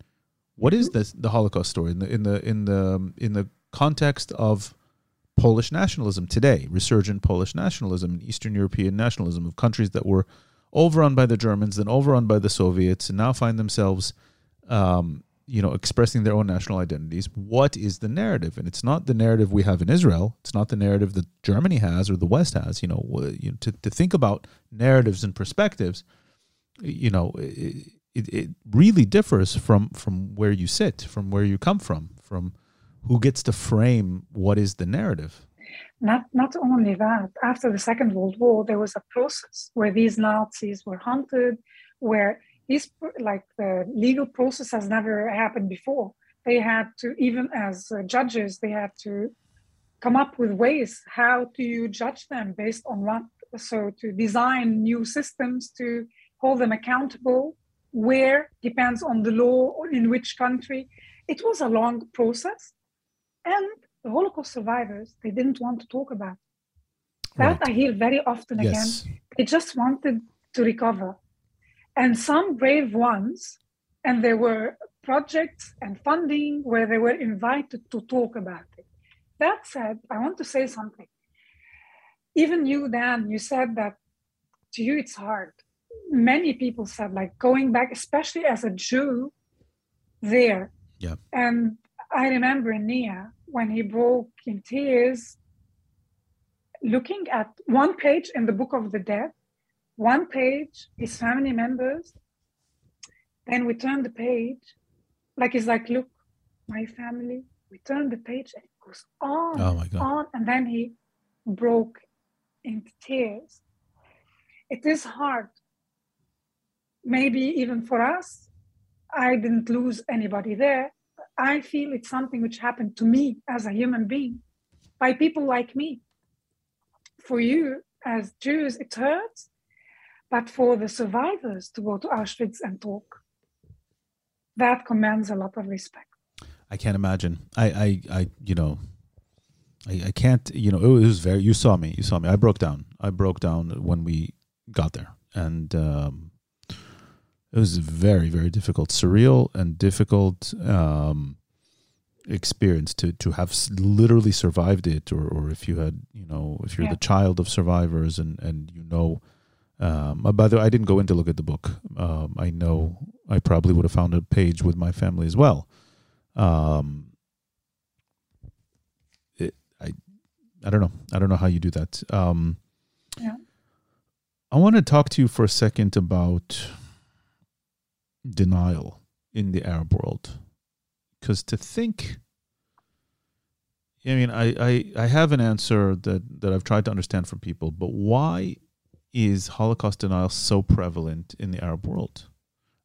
what is the the Holocaust story in the in the in the in the context of Polish nationalism today, resurgent Polish nationalism and Eastern European nationalism of countries that were overrun by the Germans, then overrun by the Soviets, and now find themselves, um, you know, expressing their own national identities. What is the narrative? And it's not the narrative we have in Israel. It's not the narrative that Germany has or the West has. You know, you know to to think about narratives and perspectives, you know, it, it, it really differs from from where you sit, from where you come from, from who gets to frame what is the narrative. Not not only that, after the Second World War, there was a process where these Nazis were hunted, where these like the legal process has never happened before. They had to, even as uh, judges, they had to come up with ways how do you judge them based on what. So to design new systems to hold them accountable, where depends on the law or in which country. It was a long process, and the Holocaust survivors, they didn't want to talk about. it. That Right. I hear very often again. They just wanted to recover. And some brave ones, and there were projects and funding where they were invited to talk about it. That said, I want to say something. Even you, Dan, you said that to you it's hard. Many people said, like going back, especially as a Jew there. Yeah. And I remember Nir when he broke in tears, looking at one page in the Book of the Dead, one page, is family members. Then we turn the page, like it's like, look, my family. We turn the page and it goes on, Oh my God. on, and then he broke into tears. It is hard. Maybe even for us, I didn't lose anybody there. I feel it's something which happened to me as a human being by people like me. For you, as Jews, it hurts, but for the survivors to go to Auschwitz and talk, that commands a lot of respect. I can't imagine. I, I, I you know, I, I can't, you know, it was very, you saw me, you saw me. I broke down. I broke down when we got there. And um, it was very, very difficult, surreal and difficult um, experience to, to have literally survived it. Or, or if you had, you know, if you're Yeah. the child of survivors and, and you know, um, uh, by the way, I didn't go in to look at the book. Um, I know I probably would have found a page with my family as well um it, i i don't know i don't know how you do that um Yeah. i want to talk to you for a second about denial in the arab world because to think i mean I, I i have an answer that that i've tried to understand from people but why is holocaust denial so prevalent in the arab world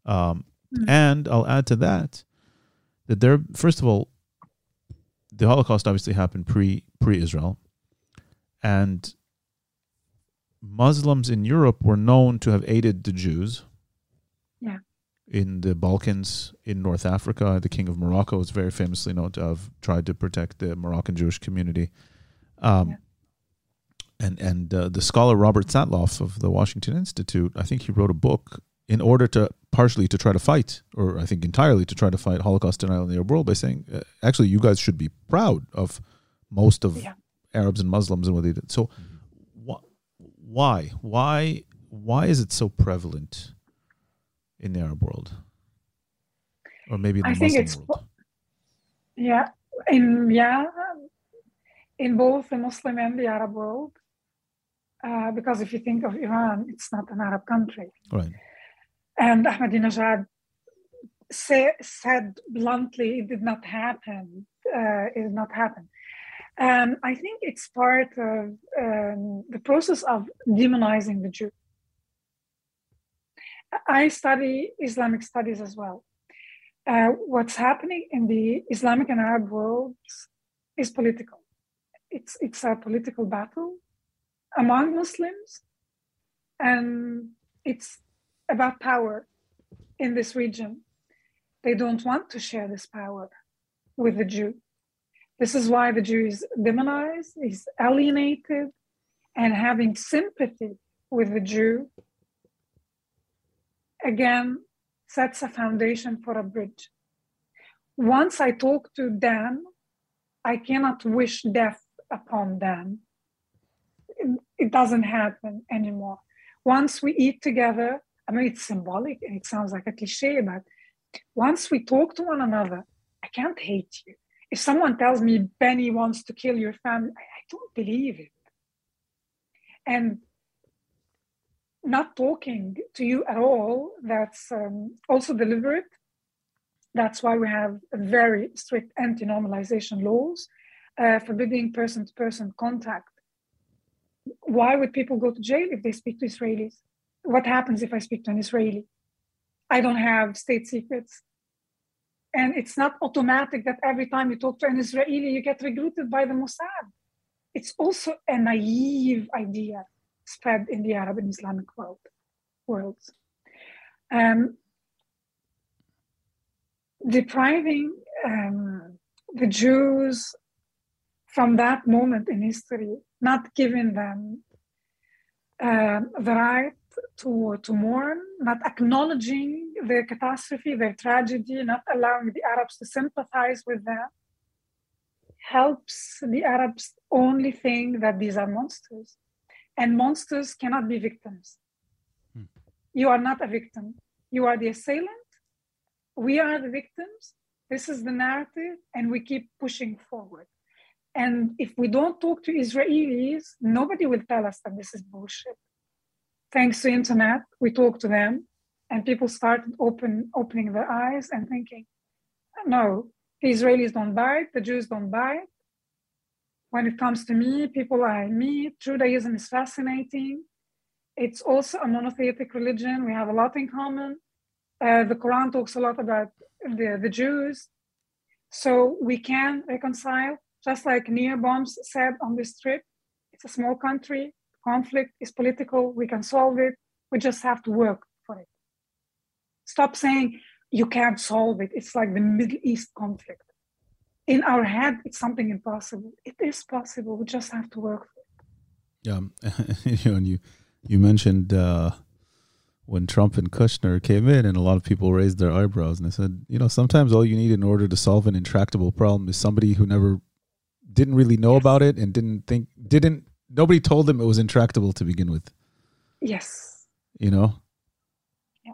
um Mm. and i'll add to that that there first of all the holocaust obviously happened pre pre israel and muslims in europe were known to have aided the jews Yeah. in the balkans in north africa the king of morocco is very famously known to have tried to protect the moroccan jewish community um, Yeah. And and uh, the scholar robert satloff of the washington institute i think he wrote a book in order to partially to try to fight, or I think entirely to try to fight Holocaust denial in the Arab world by saying, uh, actually, you guys should be proud of most of Yeah. Arabs and Muslims and what they did. So, wh- why, why, why is it so prevalent in the Arab world, or maybe in the I think Muslim it's world? Yeah, in yeah, in both the Muslim and the Arab world, uh, because if you think of Iran, it's not an Arab country, Right. and Ahmadinejad say, said bluntly, it did not happen. Uh, it did not happen. And I think it's part of um, the process of demonizing the Jew. I study Islamic studies as well. Uh, what's happening in the Islamic and Arab worlds is political. It's it's a political battle among Muslims, and it's about power in this region. They don't want to share this power with the Jew. This is why the Jew is demonized, is alienated, and having sympathy with the Jew again sets a foundation for a bridge. Once I talk to Dan, I cannot wish death upon Dan. It, doesn't happen anymore. Once we eat together, I mean, it's symbolic and it sounds like a cliche, but once we talk to one another, I can't hate you. If someone tells me Benny wants to kill your family, I, I don't believe it. And not talking to you at all, that's um, also deliberate. That's why we have very strict anti normalization laws uh, forbidding person to person contact. Why would people go to jail if they speak to Israelis? What happens if I speak to an Israeli? I don't have state secrets. And it's not automatic that every time you talk to an Israeli, you get recruited by the Mossad. It's also a naive idea spread in the Arab and Islamic world worlds. Um, depriving um, the Jews from that moment in history, not giving them um, the right to, to mourn, not acknowledging their catastrophe, their tragedy, not allowing the Arabs to sympathize with them, helps the Arabs only think that these are monsters. And monsters cannot be victims. Hmm. You are not a victim. You are the assailant. We are the victims. This is the narrative, and we keep pushing forward. And if we don't talk to Israelis, nobody will tell us that this is bullshit. Thanks to internet, we talk to them, and people started open opening their eyes and thinking, no, the Israelis don't buy it, the Jews don't buy it. When it comes to me, people I meet, Judaism is fascinating. It's also a monotheistic religion. We have a lot in common. Uh, the Quran talks a lot about the, the Jews. So we can reconcile, just like Nir Boms said on this trip. It's a small country. Conflict is political. We can solve it. We just have to work for it. Stop saying you can't solve it. It's like the Middle East conflict. In our head, it's something impossible. It is possible. We just have to work for it. Yeah, and you you mentioned uh, when Trump and Kushner came in, and a lot of people raised their eyebrows, and I said, you know, sometimes all you need in order to solve an intractable problem is somebody who never didn't really know yes. about it and didn't think didn't nobody told them it was intractable to begin with. Yes. You know, Yeah.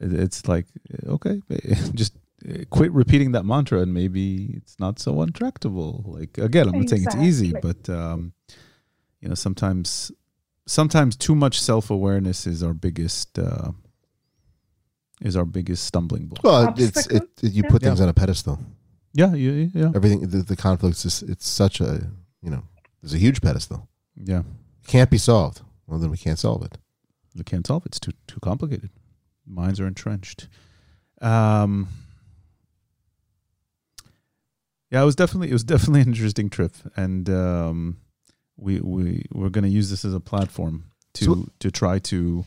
it's like okay just uh, quit repeating that mantra and maybe it's not so untractable like again i'm not saying it's easy but um, you know sometimes sometimes too much self-awareness is our biggest uh, is our biggest stumbling block well it's it, it you put yeah. things on a pedestal yeah yeah yeah everything the, the conflicts is it's such a you know there's a huge pedestal. Yeah. Can't be solved. Well then we can't solve it. We can't solve it. It's too too complicated. Minds are entrenched. Um, yeah, it was definitely it was definitely an interesting trip, and um, we we we're going to use this as a platform to so, to try to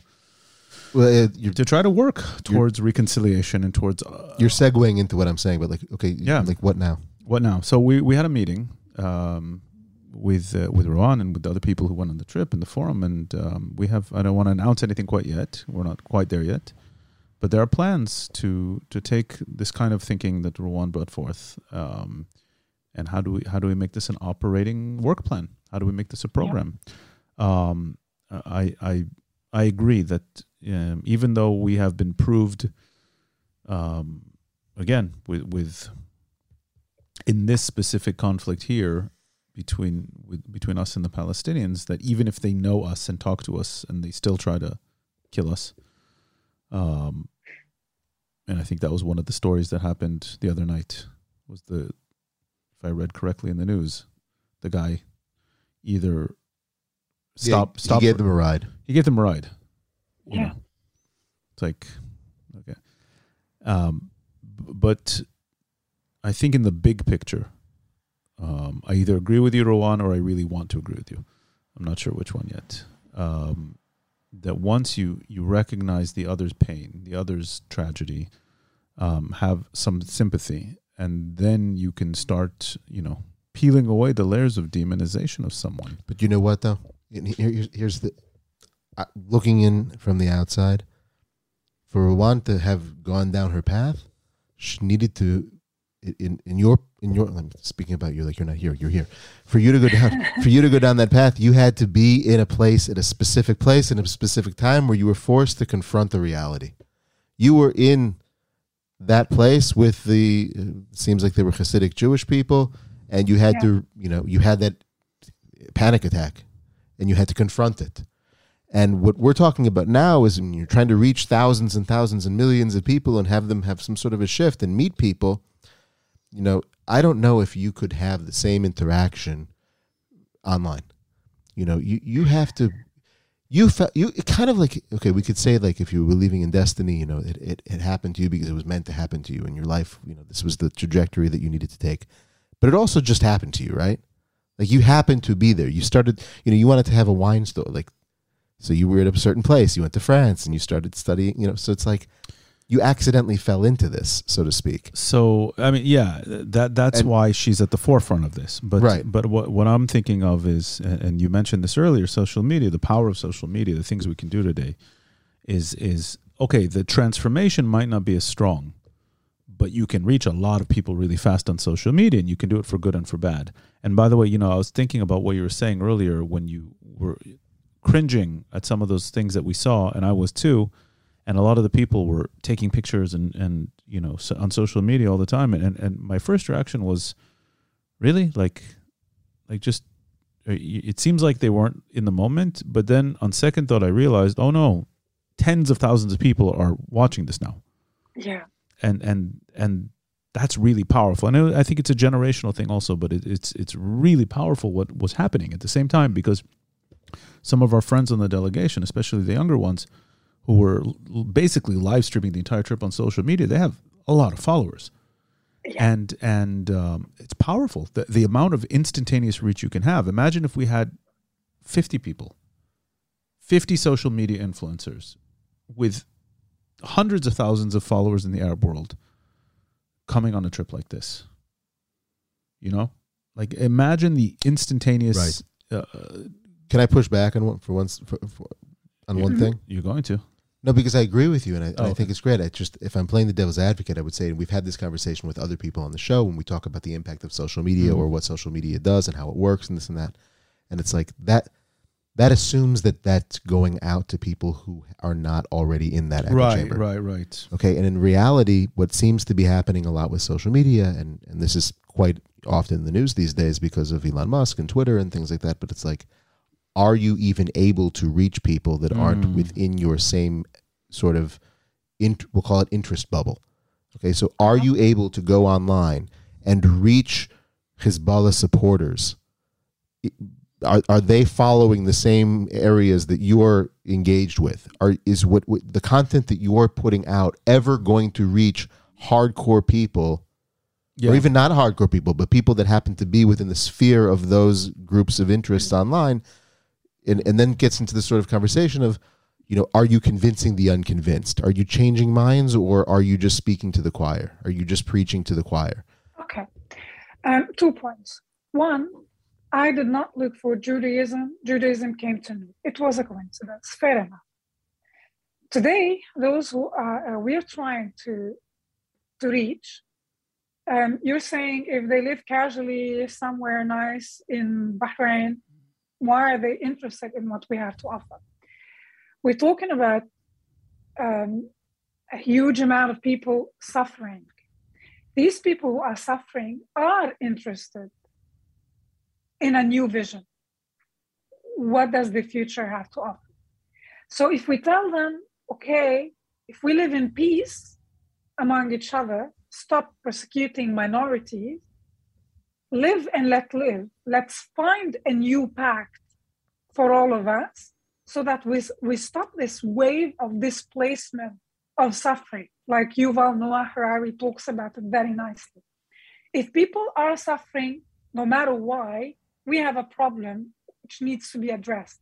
well, uh, to try to work towards reconciliation and towards. Uh, you're segueing into what I'm saying, but like, okay, yeah, like what now? What now? So we we had a meeting um, with uh, with Rawan and with the other people who went on the trip in the forum, and um, we have. I don't want to announce anything quite yet. We're not quite there yet, but there are plans to to take this kind of thinking that Rawan brought forth, um, and how do we how do we make this an operating work plan? How do we make this a program? Yeah. Um, I I I agree that um, even though we have been proved, um, again with with in this specific conflict here between with, between us and the Palestinians, that even if they know us and talk to us and they still try to kill us, um, and I think that was one of the stories that happened the other night. Was the if I read correctly in the news, the guy either stop yeah, stop he gave them a ride. He gave them a ride. Yeah. Know? It's like okay. Um but I think in the big picture, um, I either agree with you, Rawan, or I really want to agree with you. I'm not sure which one yet. Um, that once you you recognize the other's pain, the other's tragedy, um, have some sympathy, and then you can start, you know, peeling away the layers of demonization of someone. But you know what, though? Here, here's the looking in from the outside. For Rawan to have gone down her path, she needed to in in your in your I'm speaking about you like you're not here you're here for you to go down for you to go down that path you had to be in a place at a specific place in a specific time where you were forced to confront the reality you were in that place with the seems like they were Hasidic Jewish people and you had yeah. to you know you had that panic attack and you had to confront it and what we're talking about now is when you're trying to reach thousands and thousands and millions of people and have them have some sort of a shift and meet people you know, I don't know if you could have the same interaction online. You know, you you have to you felt you kind of like okay, we could say like if you were believing in destiny, you know, it, it, it happened to you because it was meant to happen to you in your life, you know, this was the trajectory that you needed to take. But it also just happened to you, right? Like you happened to be there. You started, you know, you wanted to have a wine store, like so you were at a certain place. You went to France and you started studying, you know, so it's like you accidentally fell into this, so to speak. So I mean, yeah, that that's and, why she's at the forefront of this. But right. but what what I'm thinking of is, and you mentioned this earlier, social media, the power of social media, the things we can do today, is is okay, the transformation might not be as strong, but you can reach a lot of people really fast on social media and you can do it for good and for bad. And by the way, you know, I was thinking about what you were saying earlier when you were cringing at some of those things that we saw, and I was too. And a lot of the people were taking pictures and, and you know, so on social media all the time. And, and my first reaction was, really? Like, like just, uh, it seems like they weren't in the moment. But then on second thought, I realized, oh no, tens of thousands of people are watching this now. Yeah. And, and, and that's really powerful. And I think it's a generational thing also, but it, it's, it's really powerful what was happening at the same time because some of our friends on the delegation, especially the younger ones, who were basically live streaming the entire trip on social media, they have a lot of followers. Yeah. And and um, it's powerful. The, the amount of instantaneous reach you can have. Imagine if we had 50 people, 50 social media influencers with hundreds of thousands of followers in the Arab world coming on a trip like this. You know? Like imagine the instantaneous uh, Can I push back on one for once for, for, on one thing? you're going to. No, because I agree with you, and I, and Oh, I okay. think it's great. I just if I'm playing the devil's advocate, I would say, and we've had this conversation with other people on the show when we talk about the impact of social media Mhm. or what social media does and how it works and this and that, and it's like that. That assumes that that's going out to people who are not already in that echo Right, chamber. right, right. Okay, and in reality, what seems to be happening a lot with social media, and and this is quite often in the news these days because of Elon Musk and Twitter and things like that. But it's like, are you even able to reach people that aren't Mm. within your same sort of, int- we'll call it interest bubble? Okay, so are you able to go online and reach Hezbollah supporters? Are, are they following the same areas that you're engaged with? Are is what, what the content that you're putting out ever going to reach hardcore people, Yeah. or even not hardcore people, but people that happen to be within the sphere of those groups of interests online? And and then gets into this sort of conversation of, you know, are you convincing the unconvinced? Are you changing minds, or are you just speaking to the choir? Are you just preaching to the choir? Okay. Um, two points. One, I did not look for Judaism. Judaism came to me. It was a coincidence. Fair enough. Today, those who are, uh, we're trying to to reach, um, you're saying if they live casually somewhere nice in Bahrain, why are they interested in what we have to offer? We're talking about um, a huge amount of people suffering these people who are suffering are interested in a new vision. What does the future have to offer? So if we tell them, okay, if we live in peace among each other, stop persecuting minorities, live and let live, let's find a new pact for all of us so that we, we stop this wave of displacement of suffering, like Yuval Noah Harari talks about it very nicely. If people are suffering, no matter why, we have a problem which needs to be addressed.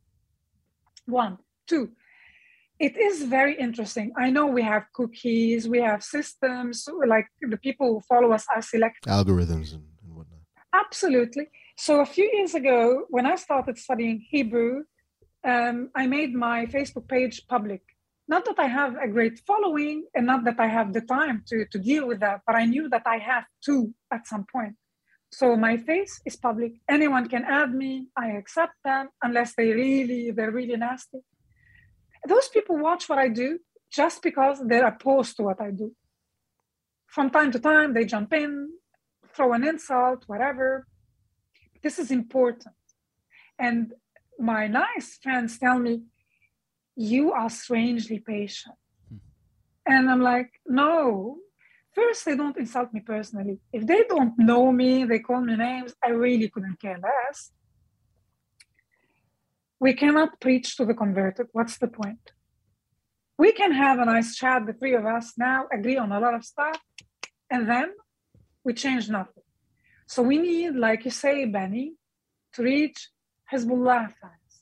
One. Two, it is very interesting. I know we have cookies, we have systems, like the people who follow us are selected. Algorithms and. Absolutely. So a few years ago, when I started studying Hebrew, um, I made my Facebook page public. Not that I have a great following and not that I have the time to, to deal with that, but I knew that I have to at some point. So my face is public. Anyone can add me. I accept them unless they really, they're really nasty. Those people watch what I do just because they're opposed to what I do. From time to time, they jump in, throw an insult, whatever. This is important. And my nice friends tell me, you are strangely patient. Hmm. And I'm like, no. First, they don't insult me personally. If they don't know me, they call me names, I really couldn't care less. We cannot preach to the converted. What's the point? We can have a nice chat, the three of us now, agree on a lot of stuff, and then we change nothing. So we need, like you say, Benny, to reach Hezbollah fans.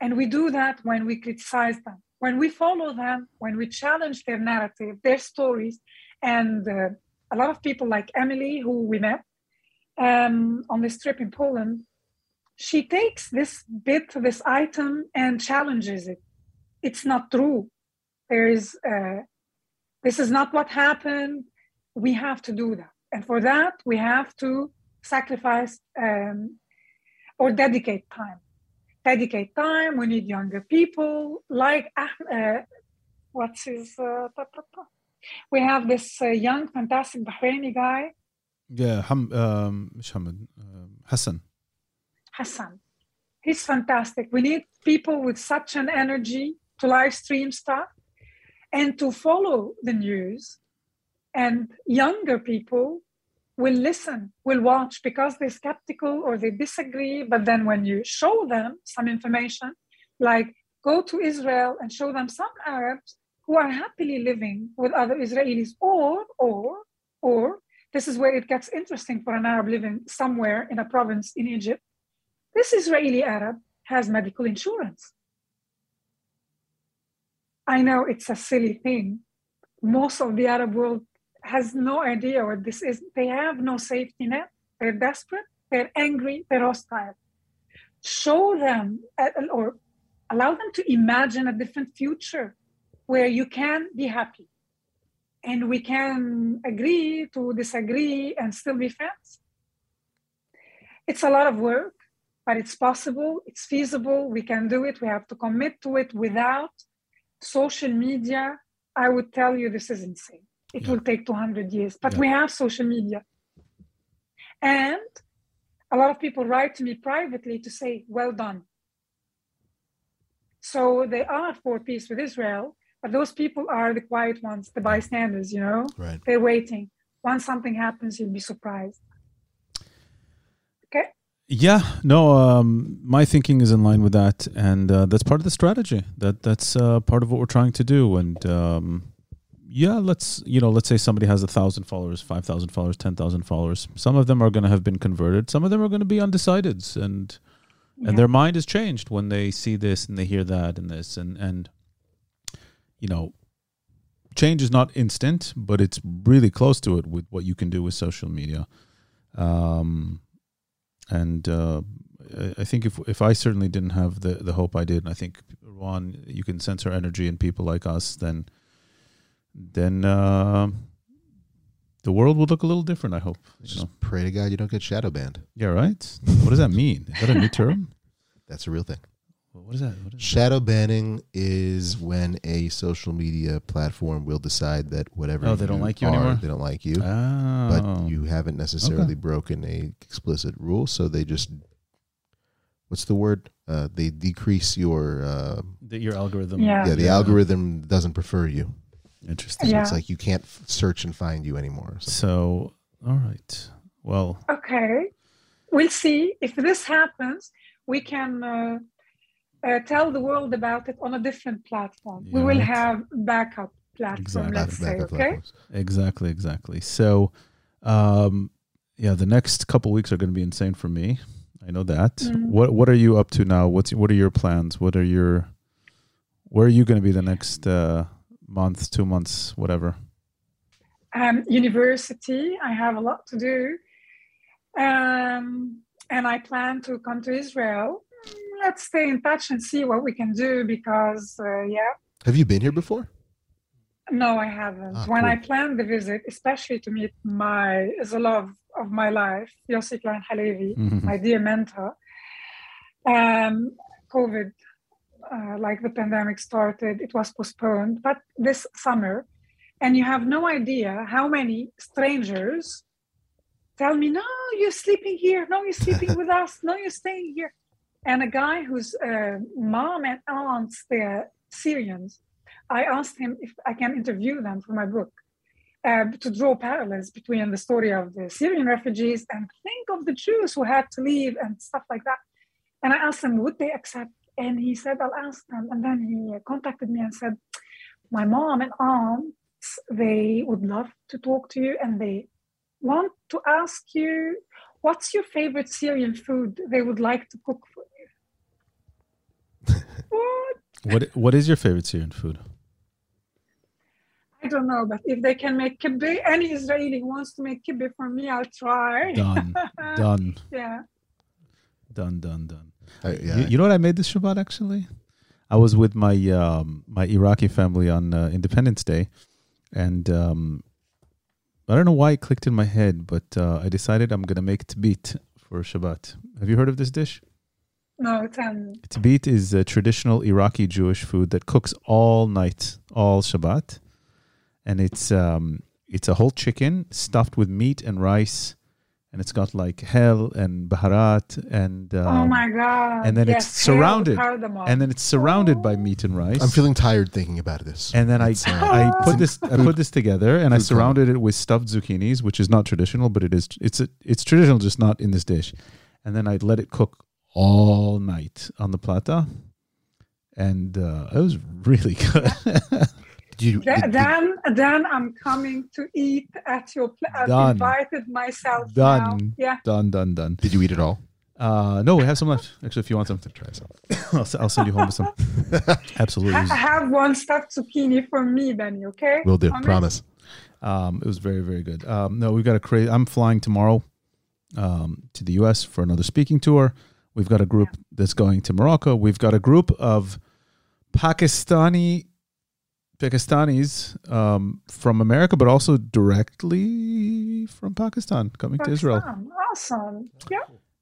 And we do that when we criticize them, when we follow them, when we challenge their narrative, their stories. And uh, a lot of people like Emily, who we met um, on this trip in Poland, she takes this bit, this item, and challenges it. It's not true. There is, uh, this is not what happened. We have to do that. And for that, we have to sacrifice um, or dedicate time. Dedicate time. We need younger people like, uh, what's his, uh, we have this uh, young, fantastic Bahraini guy. Yeah, Ham, um, Hamid, um, Hassan. Hassan. He's fantastic. We need people with such an energy to live stream stuff and to follow the news. And younger people will listen, will watch because they're skeptical or they disagree. But then when you show them some information, like go to Israel and show them some Arabs who are happily living with other Israelis, or, or, or, this is where it gets interesting for an Arab living somewhere in a province in Egypt. This Israeli Arab has medical insurance. I know it's a silly thing. Most of the Arab world has no idea what this is. They have no safety net. They're desperate. They're angry. They're hostile. Show them or allow them to imagine a different future where you can be happy and we can agree to disagree and still be friends. It's a lot of work, but it's possible, it's feasible, we can do it, we have to commit to it without social media. I would tell you this is insane. It yeah. will take 200 years, but yeah. we have social media. And a lot of people write to me privately to say, well done. So they are for peace with Israel, but those people are the quiet ones, the bystanders, you know? Right. They're waiting. Once something happens, you'll be surprised. Okay. Yeah, no, um, my thinking is in line with that, and uh, that's part of the strategy. That that's uh, part of what we're trying to do. And um, yeah, let's you know, let's say somebody has a thousand followers, five thousand followers, ten thousand followers. Some of them are going to have been converted. Some of them are going to be undecideds, and and their mind is changed when they see this and they hear that and this and and you know, change is not instant, but it's really close to it with what you can do with social media. Um, and uh, I think if if I certainly didn't have the the hope I did, and I think Rawan, you can sense our energy in people like us, then then uh, the world would look a little different. I hope. Just know. pray to God you don't get shadow banned. Yeah, right. what does that mean? Is that a new term? That's a real thing. What is that? What is Shadow banning is when a social media platform will decide that whatever oh they don't like you are, anymore. They don't like you, oh. but you haven't necessarily okay. broken a explicit rule, so they just what's the word? Uh, they decrease your uh, the, your algorithm. Yeah, yeah the yeah. algorithm doesn't prefer you. Interesting. Yeah. It's like you can't search and find you anymore. So, all right. Well. Okay. We'll see if this happens. We can. Uh, uh, tell the world about it on a different platform. Yeah, we will right. have backup platform, exactly. let's say, okay? Platforms. Exactly, exactly. So, um, yeah, the next couple weeks are going to be insane for me. I know that. Mm. What What are you up to now? What's What are your plans? What are your Where are you going to be the next uh, month, two months, whatever? Um, university. I have a lot to do, um, and I plan to come to Israel let's stay in touch and see what we can do because, uh, yeah. Have you been here before? No, I haven't. Ah, when cool. I planned the visit, especially to meet my the love of my life, Yossi Klein Halevi, mm-hmm. my dear mentor, um, COVID, uh, like the pandemic started, it was postponed. But this summer, and you have no idea how many strangers tell me, "No, you're sleeping here. No, you're sleeping with us. No, you're staying here." and a guy whose uh, mom and aunts they're Syrians. I asked him if I can interview them for my book uh, to draw parallels between the story of the Syrian refugees and think of the Jews who had to leave and stuff like that. And I asked him, would they accept? And he said, I'll ask them. And then he contacted me and said, my mom and aunts, they would love to talk to you and they want to ask you what's your favorite Syrian food they would like to cook for you? what? What What is your favorite Syrian food? I don't know, but if they can make kibbeh, any Israeli wants to make kibbeh for me, I'll try. Done. done. Yeah. Done. Done. Done. Uh, yeah. You, you, know what I made this Shabbat actually? I was with my um, my Iraqi family on uh, Independence Day, and um, I don't know why it clicked in my head, but uh, I decided I'm gonna make tabit for Shabbat. Have you heard of this dish? No, it's me. Tabit is a traditional Iraqi Jewish food that cooks all night, all Shabbat, and it's um, it's a whole chicken stuffed with meat and rice, and it's got like hell and baharat and um, oh my god! and then yes, it's surrounded, hell and then it's surrounded by meat and rice. I'm feeling tired thinking about this. and then I uh, I put this I put this together and I surrounded it with stuffed zucchinis, which is not traditional, but it is it's a, it's traditional, just not in this dish. And then I let it cook all night on the plata, and uh, it was really good. Did you, Th- did- then, then I'm coming to eat at your place. I've Done. invited myself Done. now. Yeah. done, done, done. did you eat it all? Uh, no, we have some left. Actually, if you want some, Try some. I'll, s- I'll send you home with some. Absolutely, Ha- have one stuffed zucchini for me, Benny. Okay. Will do. Promise? Promise. um, it was very, very good. Um, no, we've got a crazy. I'm flying tomorrow um, to the U.S. for another speaking tour. We've got a group that's going to Morocco. We've got a group of Pakistani Pakistanis um, from America, but also directly from Pakistan coming to Israel. Awesome. Yeah.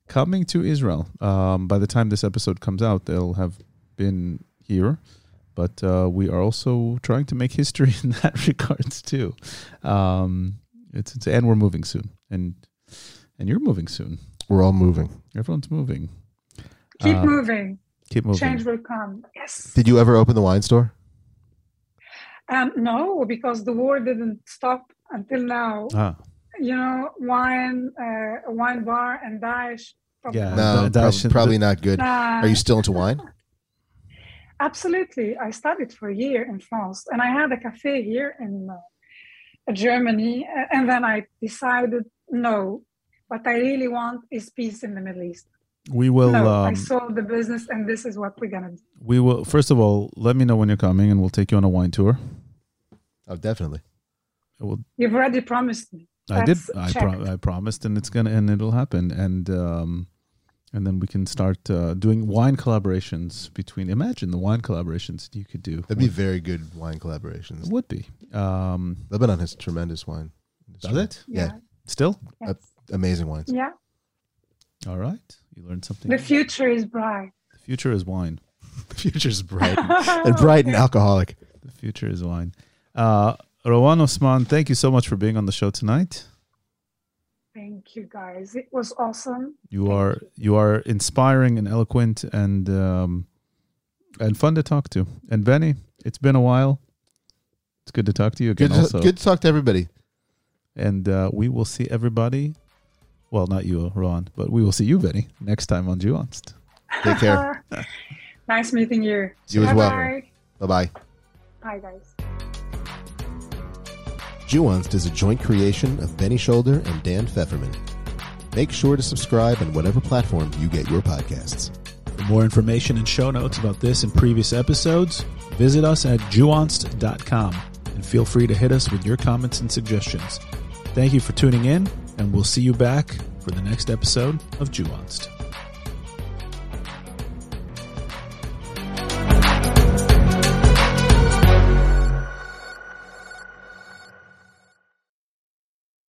Coming to Israel. Um, by the time this episode comes out, they'll have been here. But uh, we are also trying to make history in that regards too. Um, it's, it's and we're moving soon, and and you're moving soon. We're all moving. Everyone's moving. Keep Uh, moving. Keep moving. Change will come. Yes. Did you ever open the wine store? Um, no, because the war didn't stop until now. Ah, You know, wine, uh, wine bar, and Daesh. probably Yeah. not. No, that- that prob- should- probably not good. Nah. Are you still into wine? Absolutely. I studied for a year in France and I had a cafe here in uh, Germany. And then I decided, no, what I really want is peace in the Middle East. We will. no, I Um, sold the business and this is what we're going to do. we will. First of all, let me know when you're coming, and we'll take you on a wine tour. Oh, definitely. We'll You've already promised me. I did. I, checked. pro- I promised, and it's gonna and it'll happen, and um, and then we can start uh, doing wine collaborations between. Imagine the wine collaborations you could do. That'd be very good wine collaborations. It would be. Um, Lebanon has tremendous wine. does it Yeah. still? Yes. Amazing wines. Yeah. All right, you learned something. The future is bright. The future is wine. The future is bright and bright and alcoholic. The future is wine. Uh, Rawan Osman, thank you so much for being on the show tonight. Thank you, guys. It was awesome. You Thank are you are inspiring and eloquent and um, and fun to talk to. And Benny, it's been a while. It's good to talk to you again. Good to, also, good to talk to everybody. and uh, we will see everybody. Well, not you, Rawan, but we will see you, Benny, next time on Jewanced. Take care. nice meeting you. You as well. Bye-bye. bye bye. Bye, guys. Jewanced is a joint creation of Benny Sholder and Dan Feferman. Make sure to subscribe on whatever platform you get your podcasts. For more information and show notes about this and previous episodes, visit us at jewanced.com and feel free to hit us with your comments and suggestions. Thank you for tuning in, and we'll see you back for the next episode of Jewanced.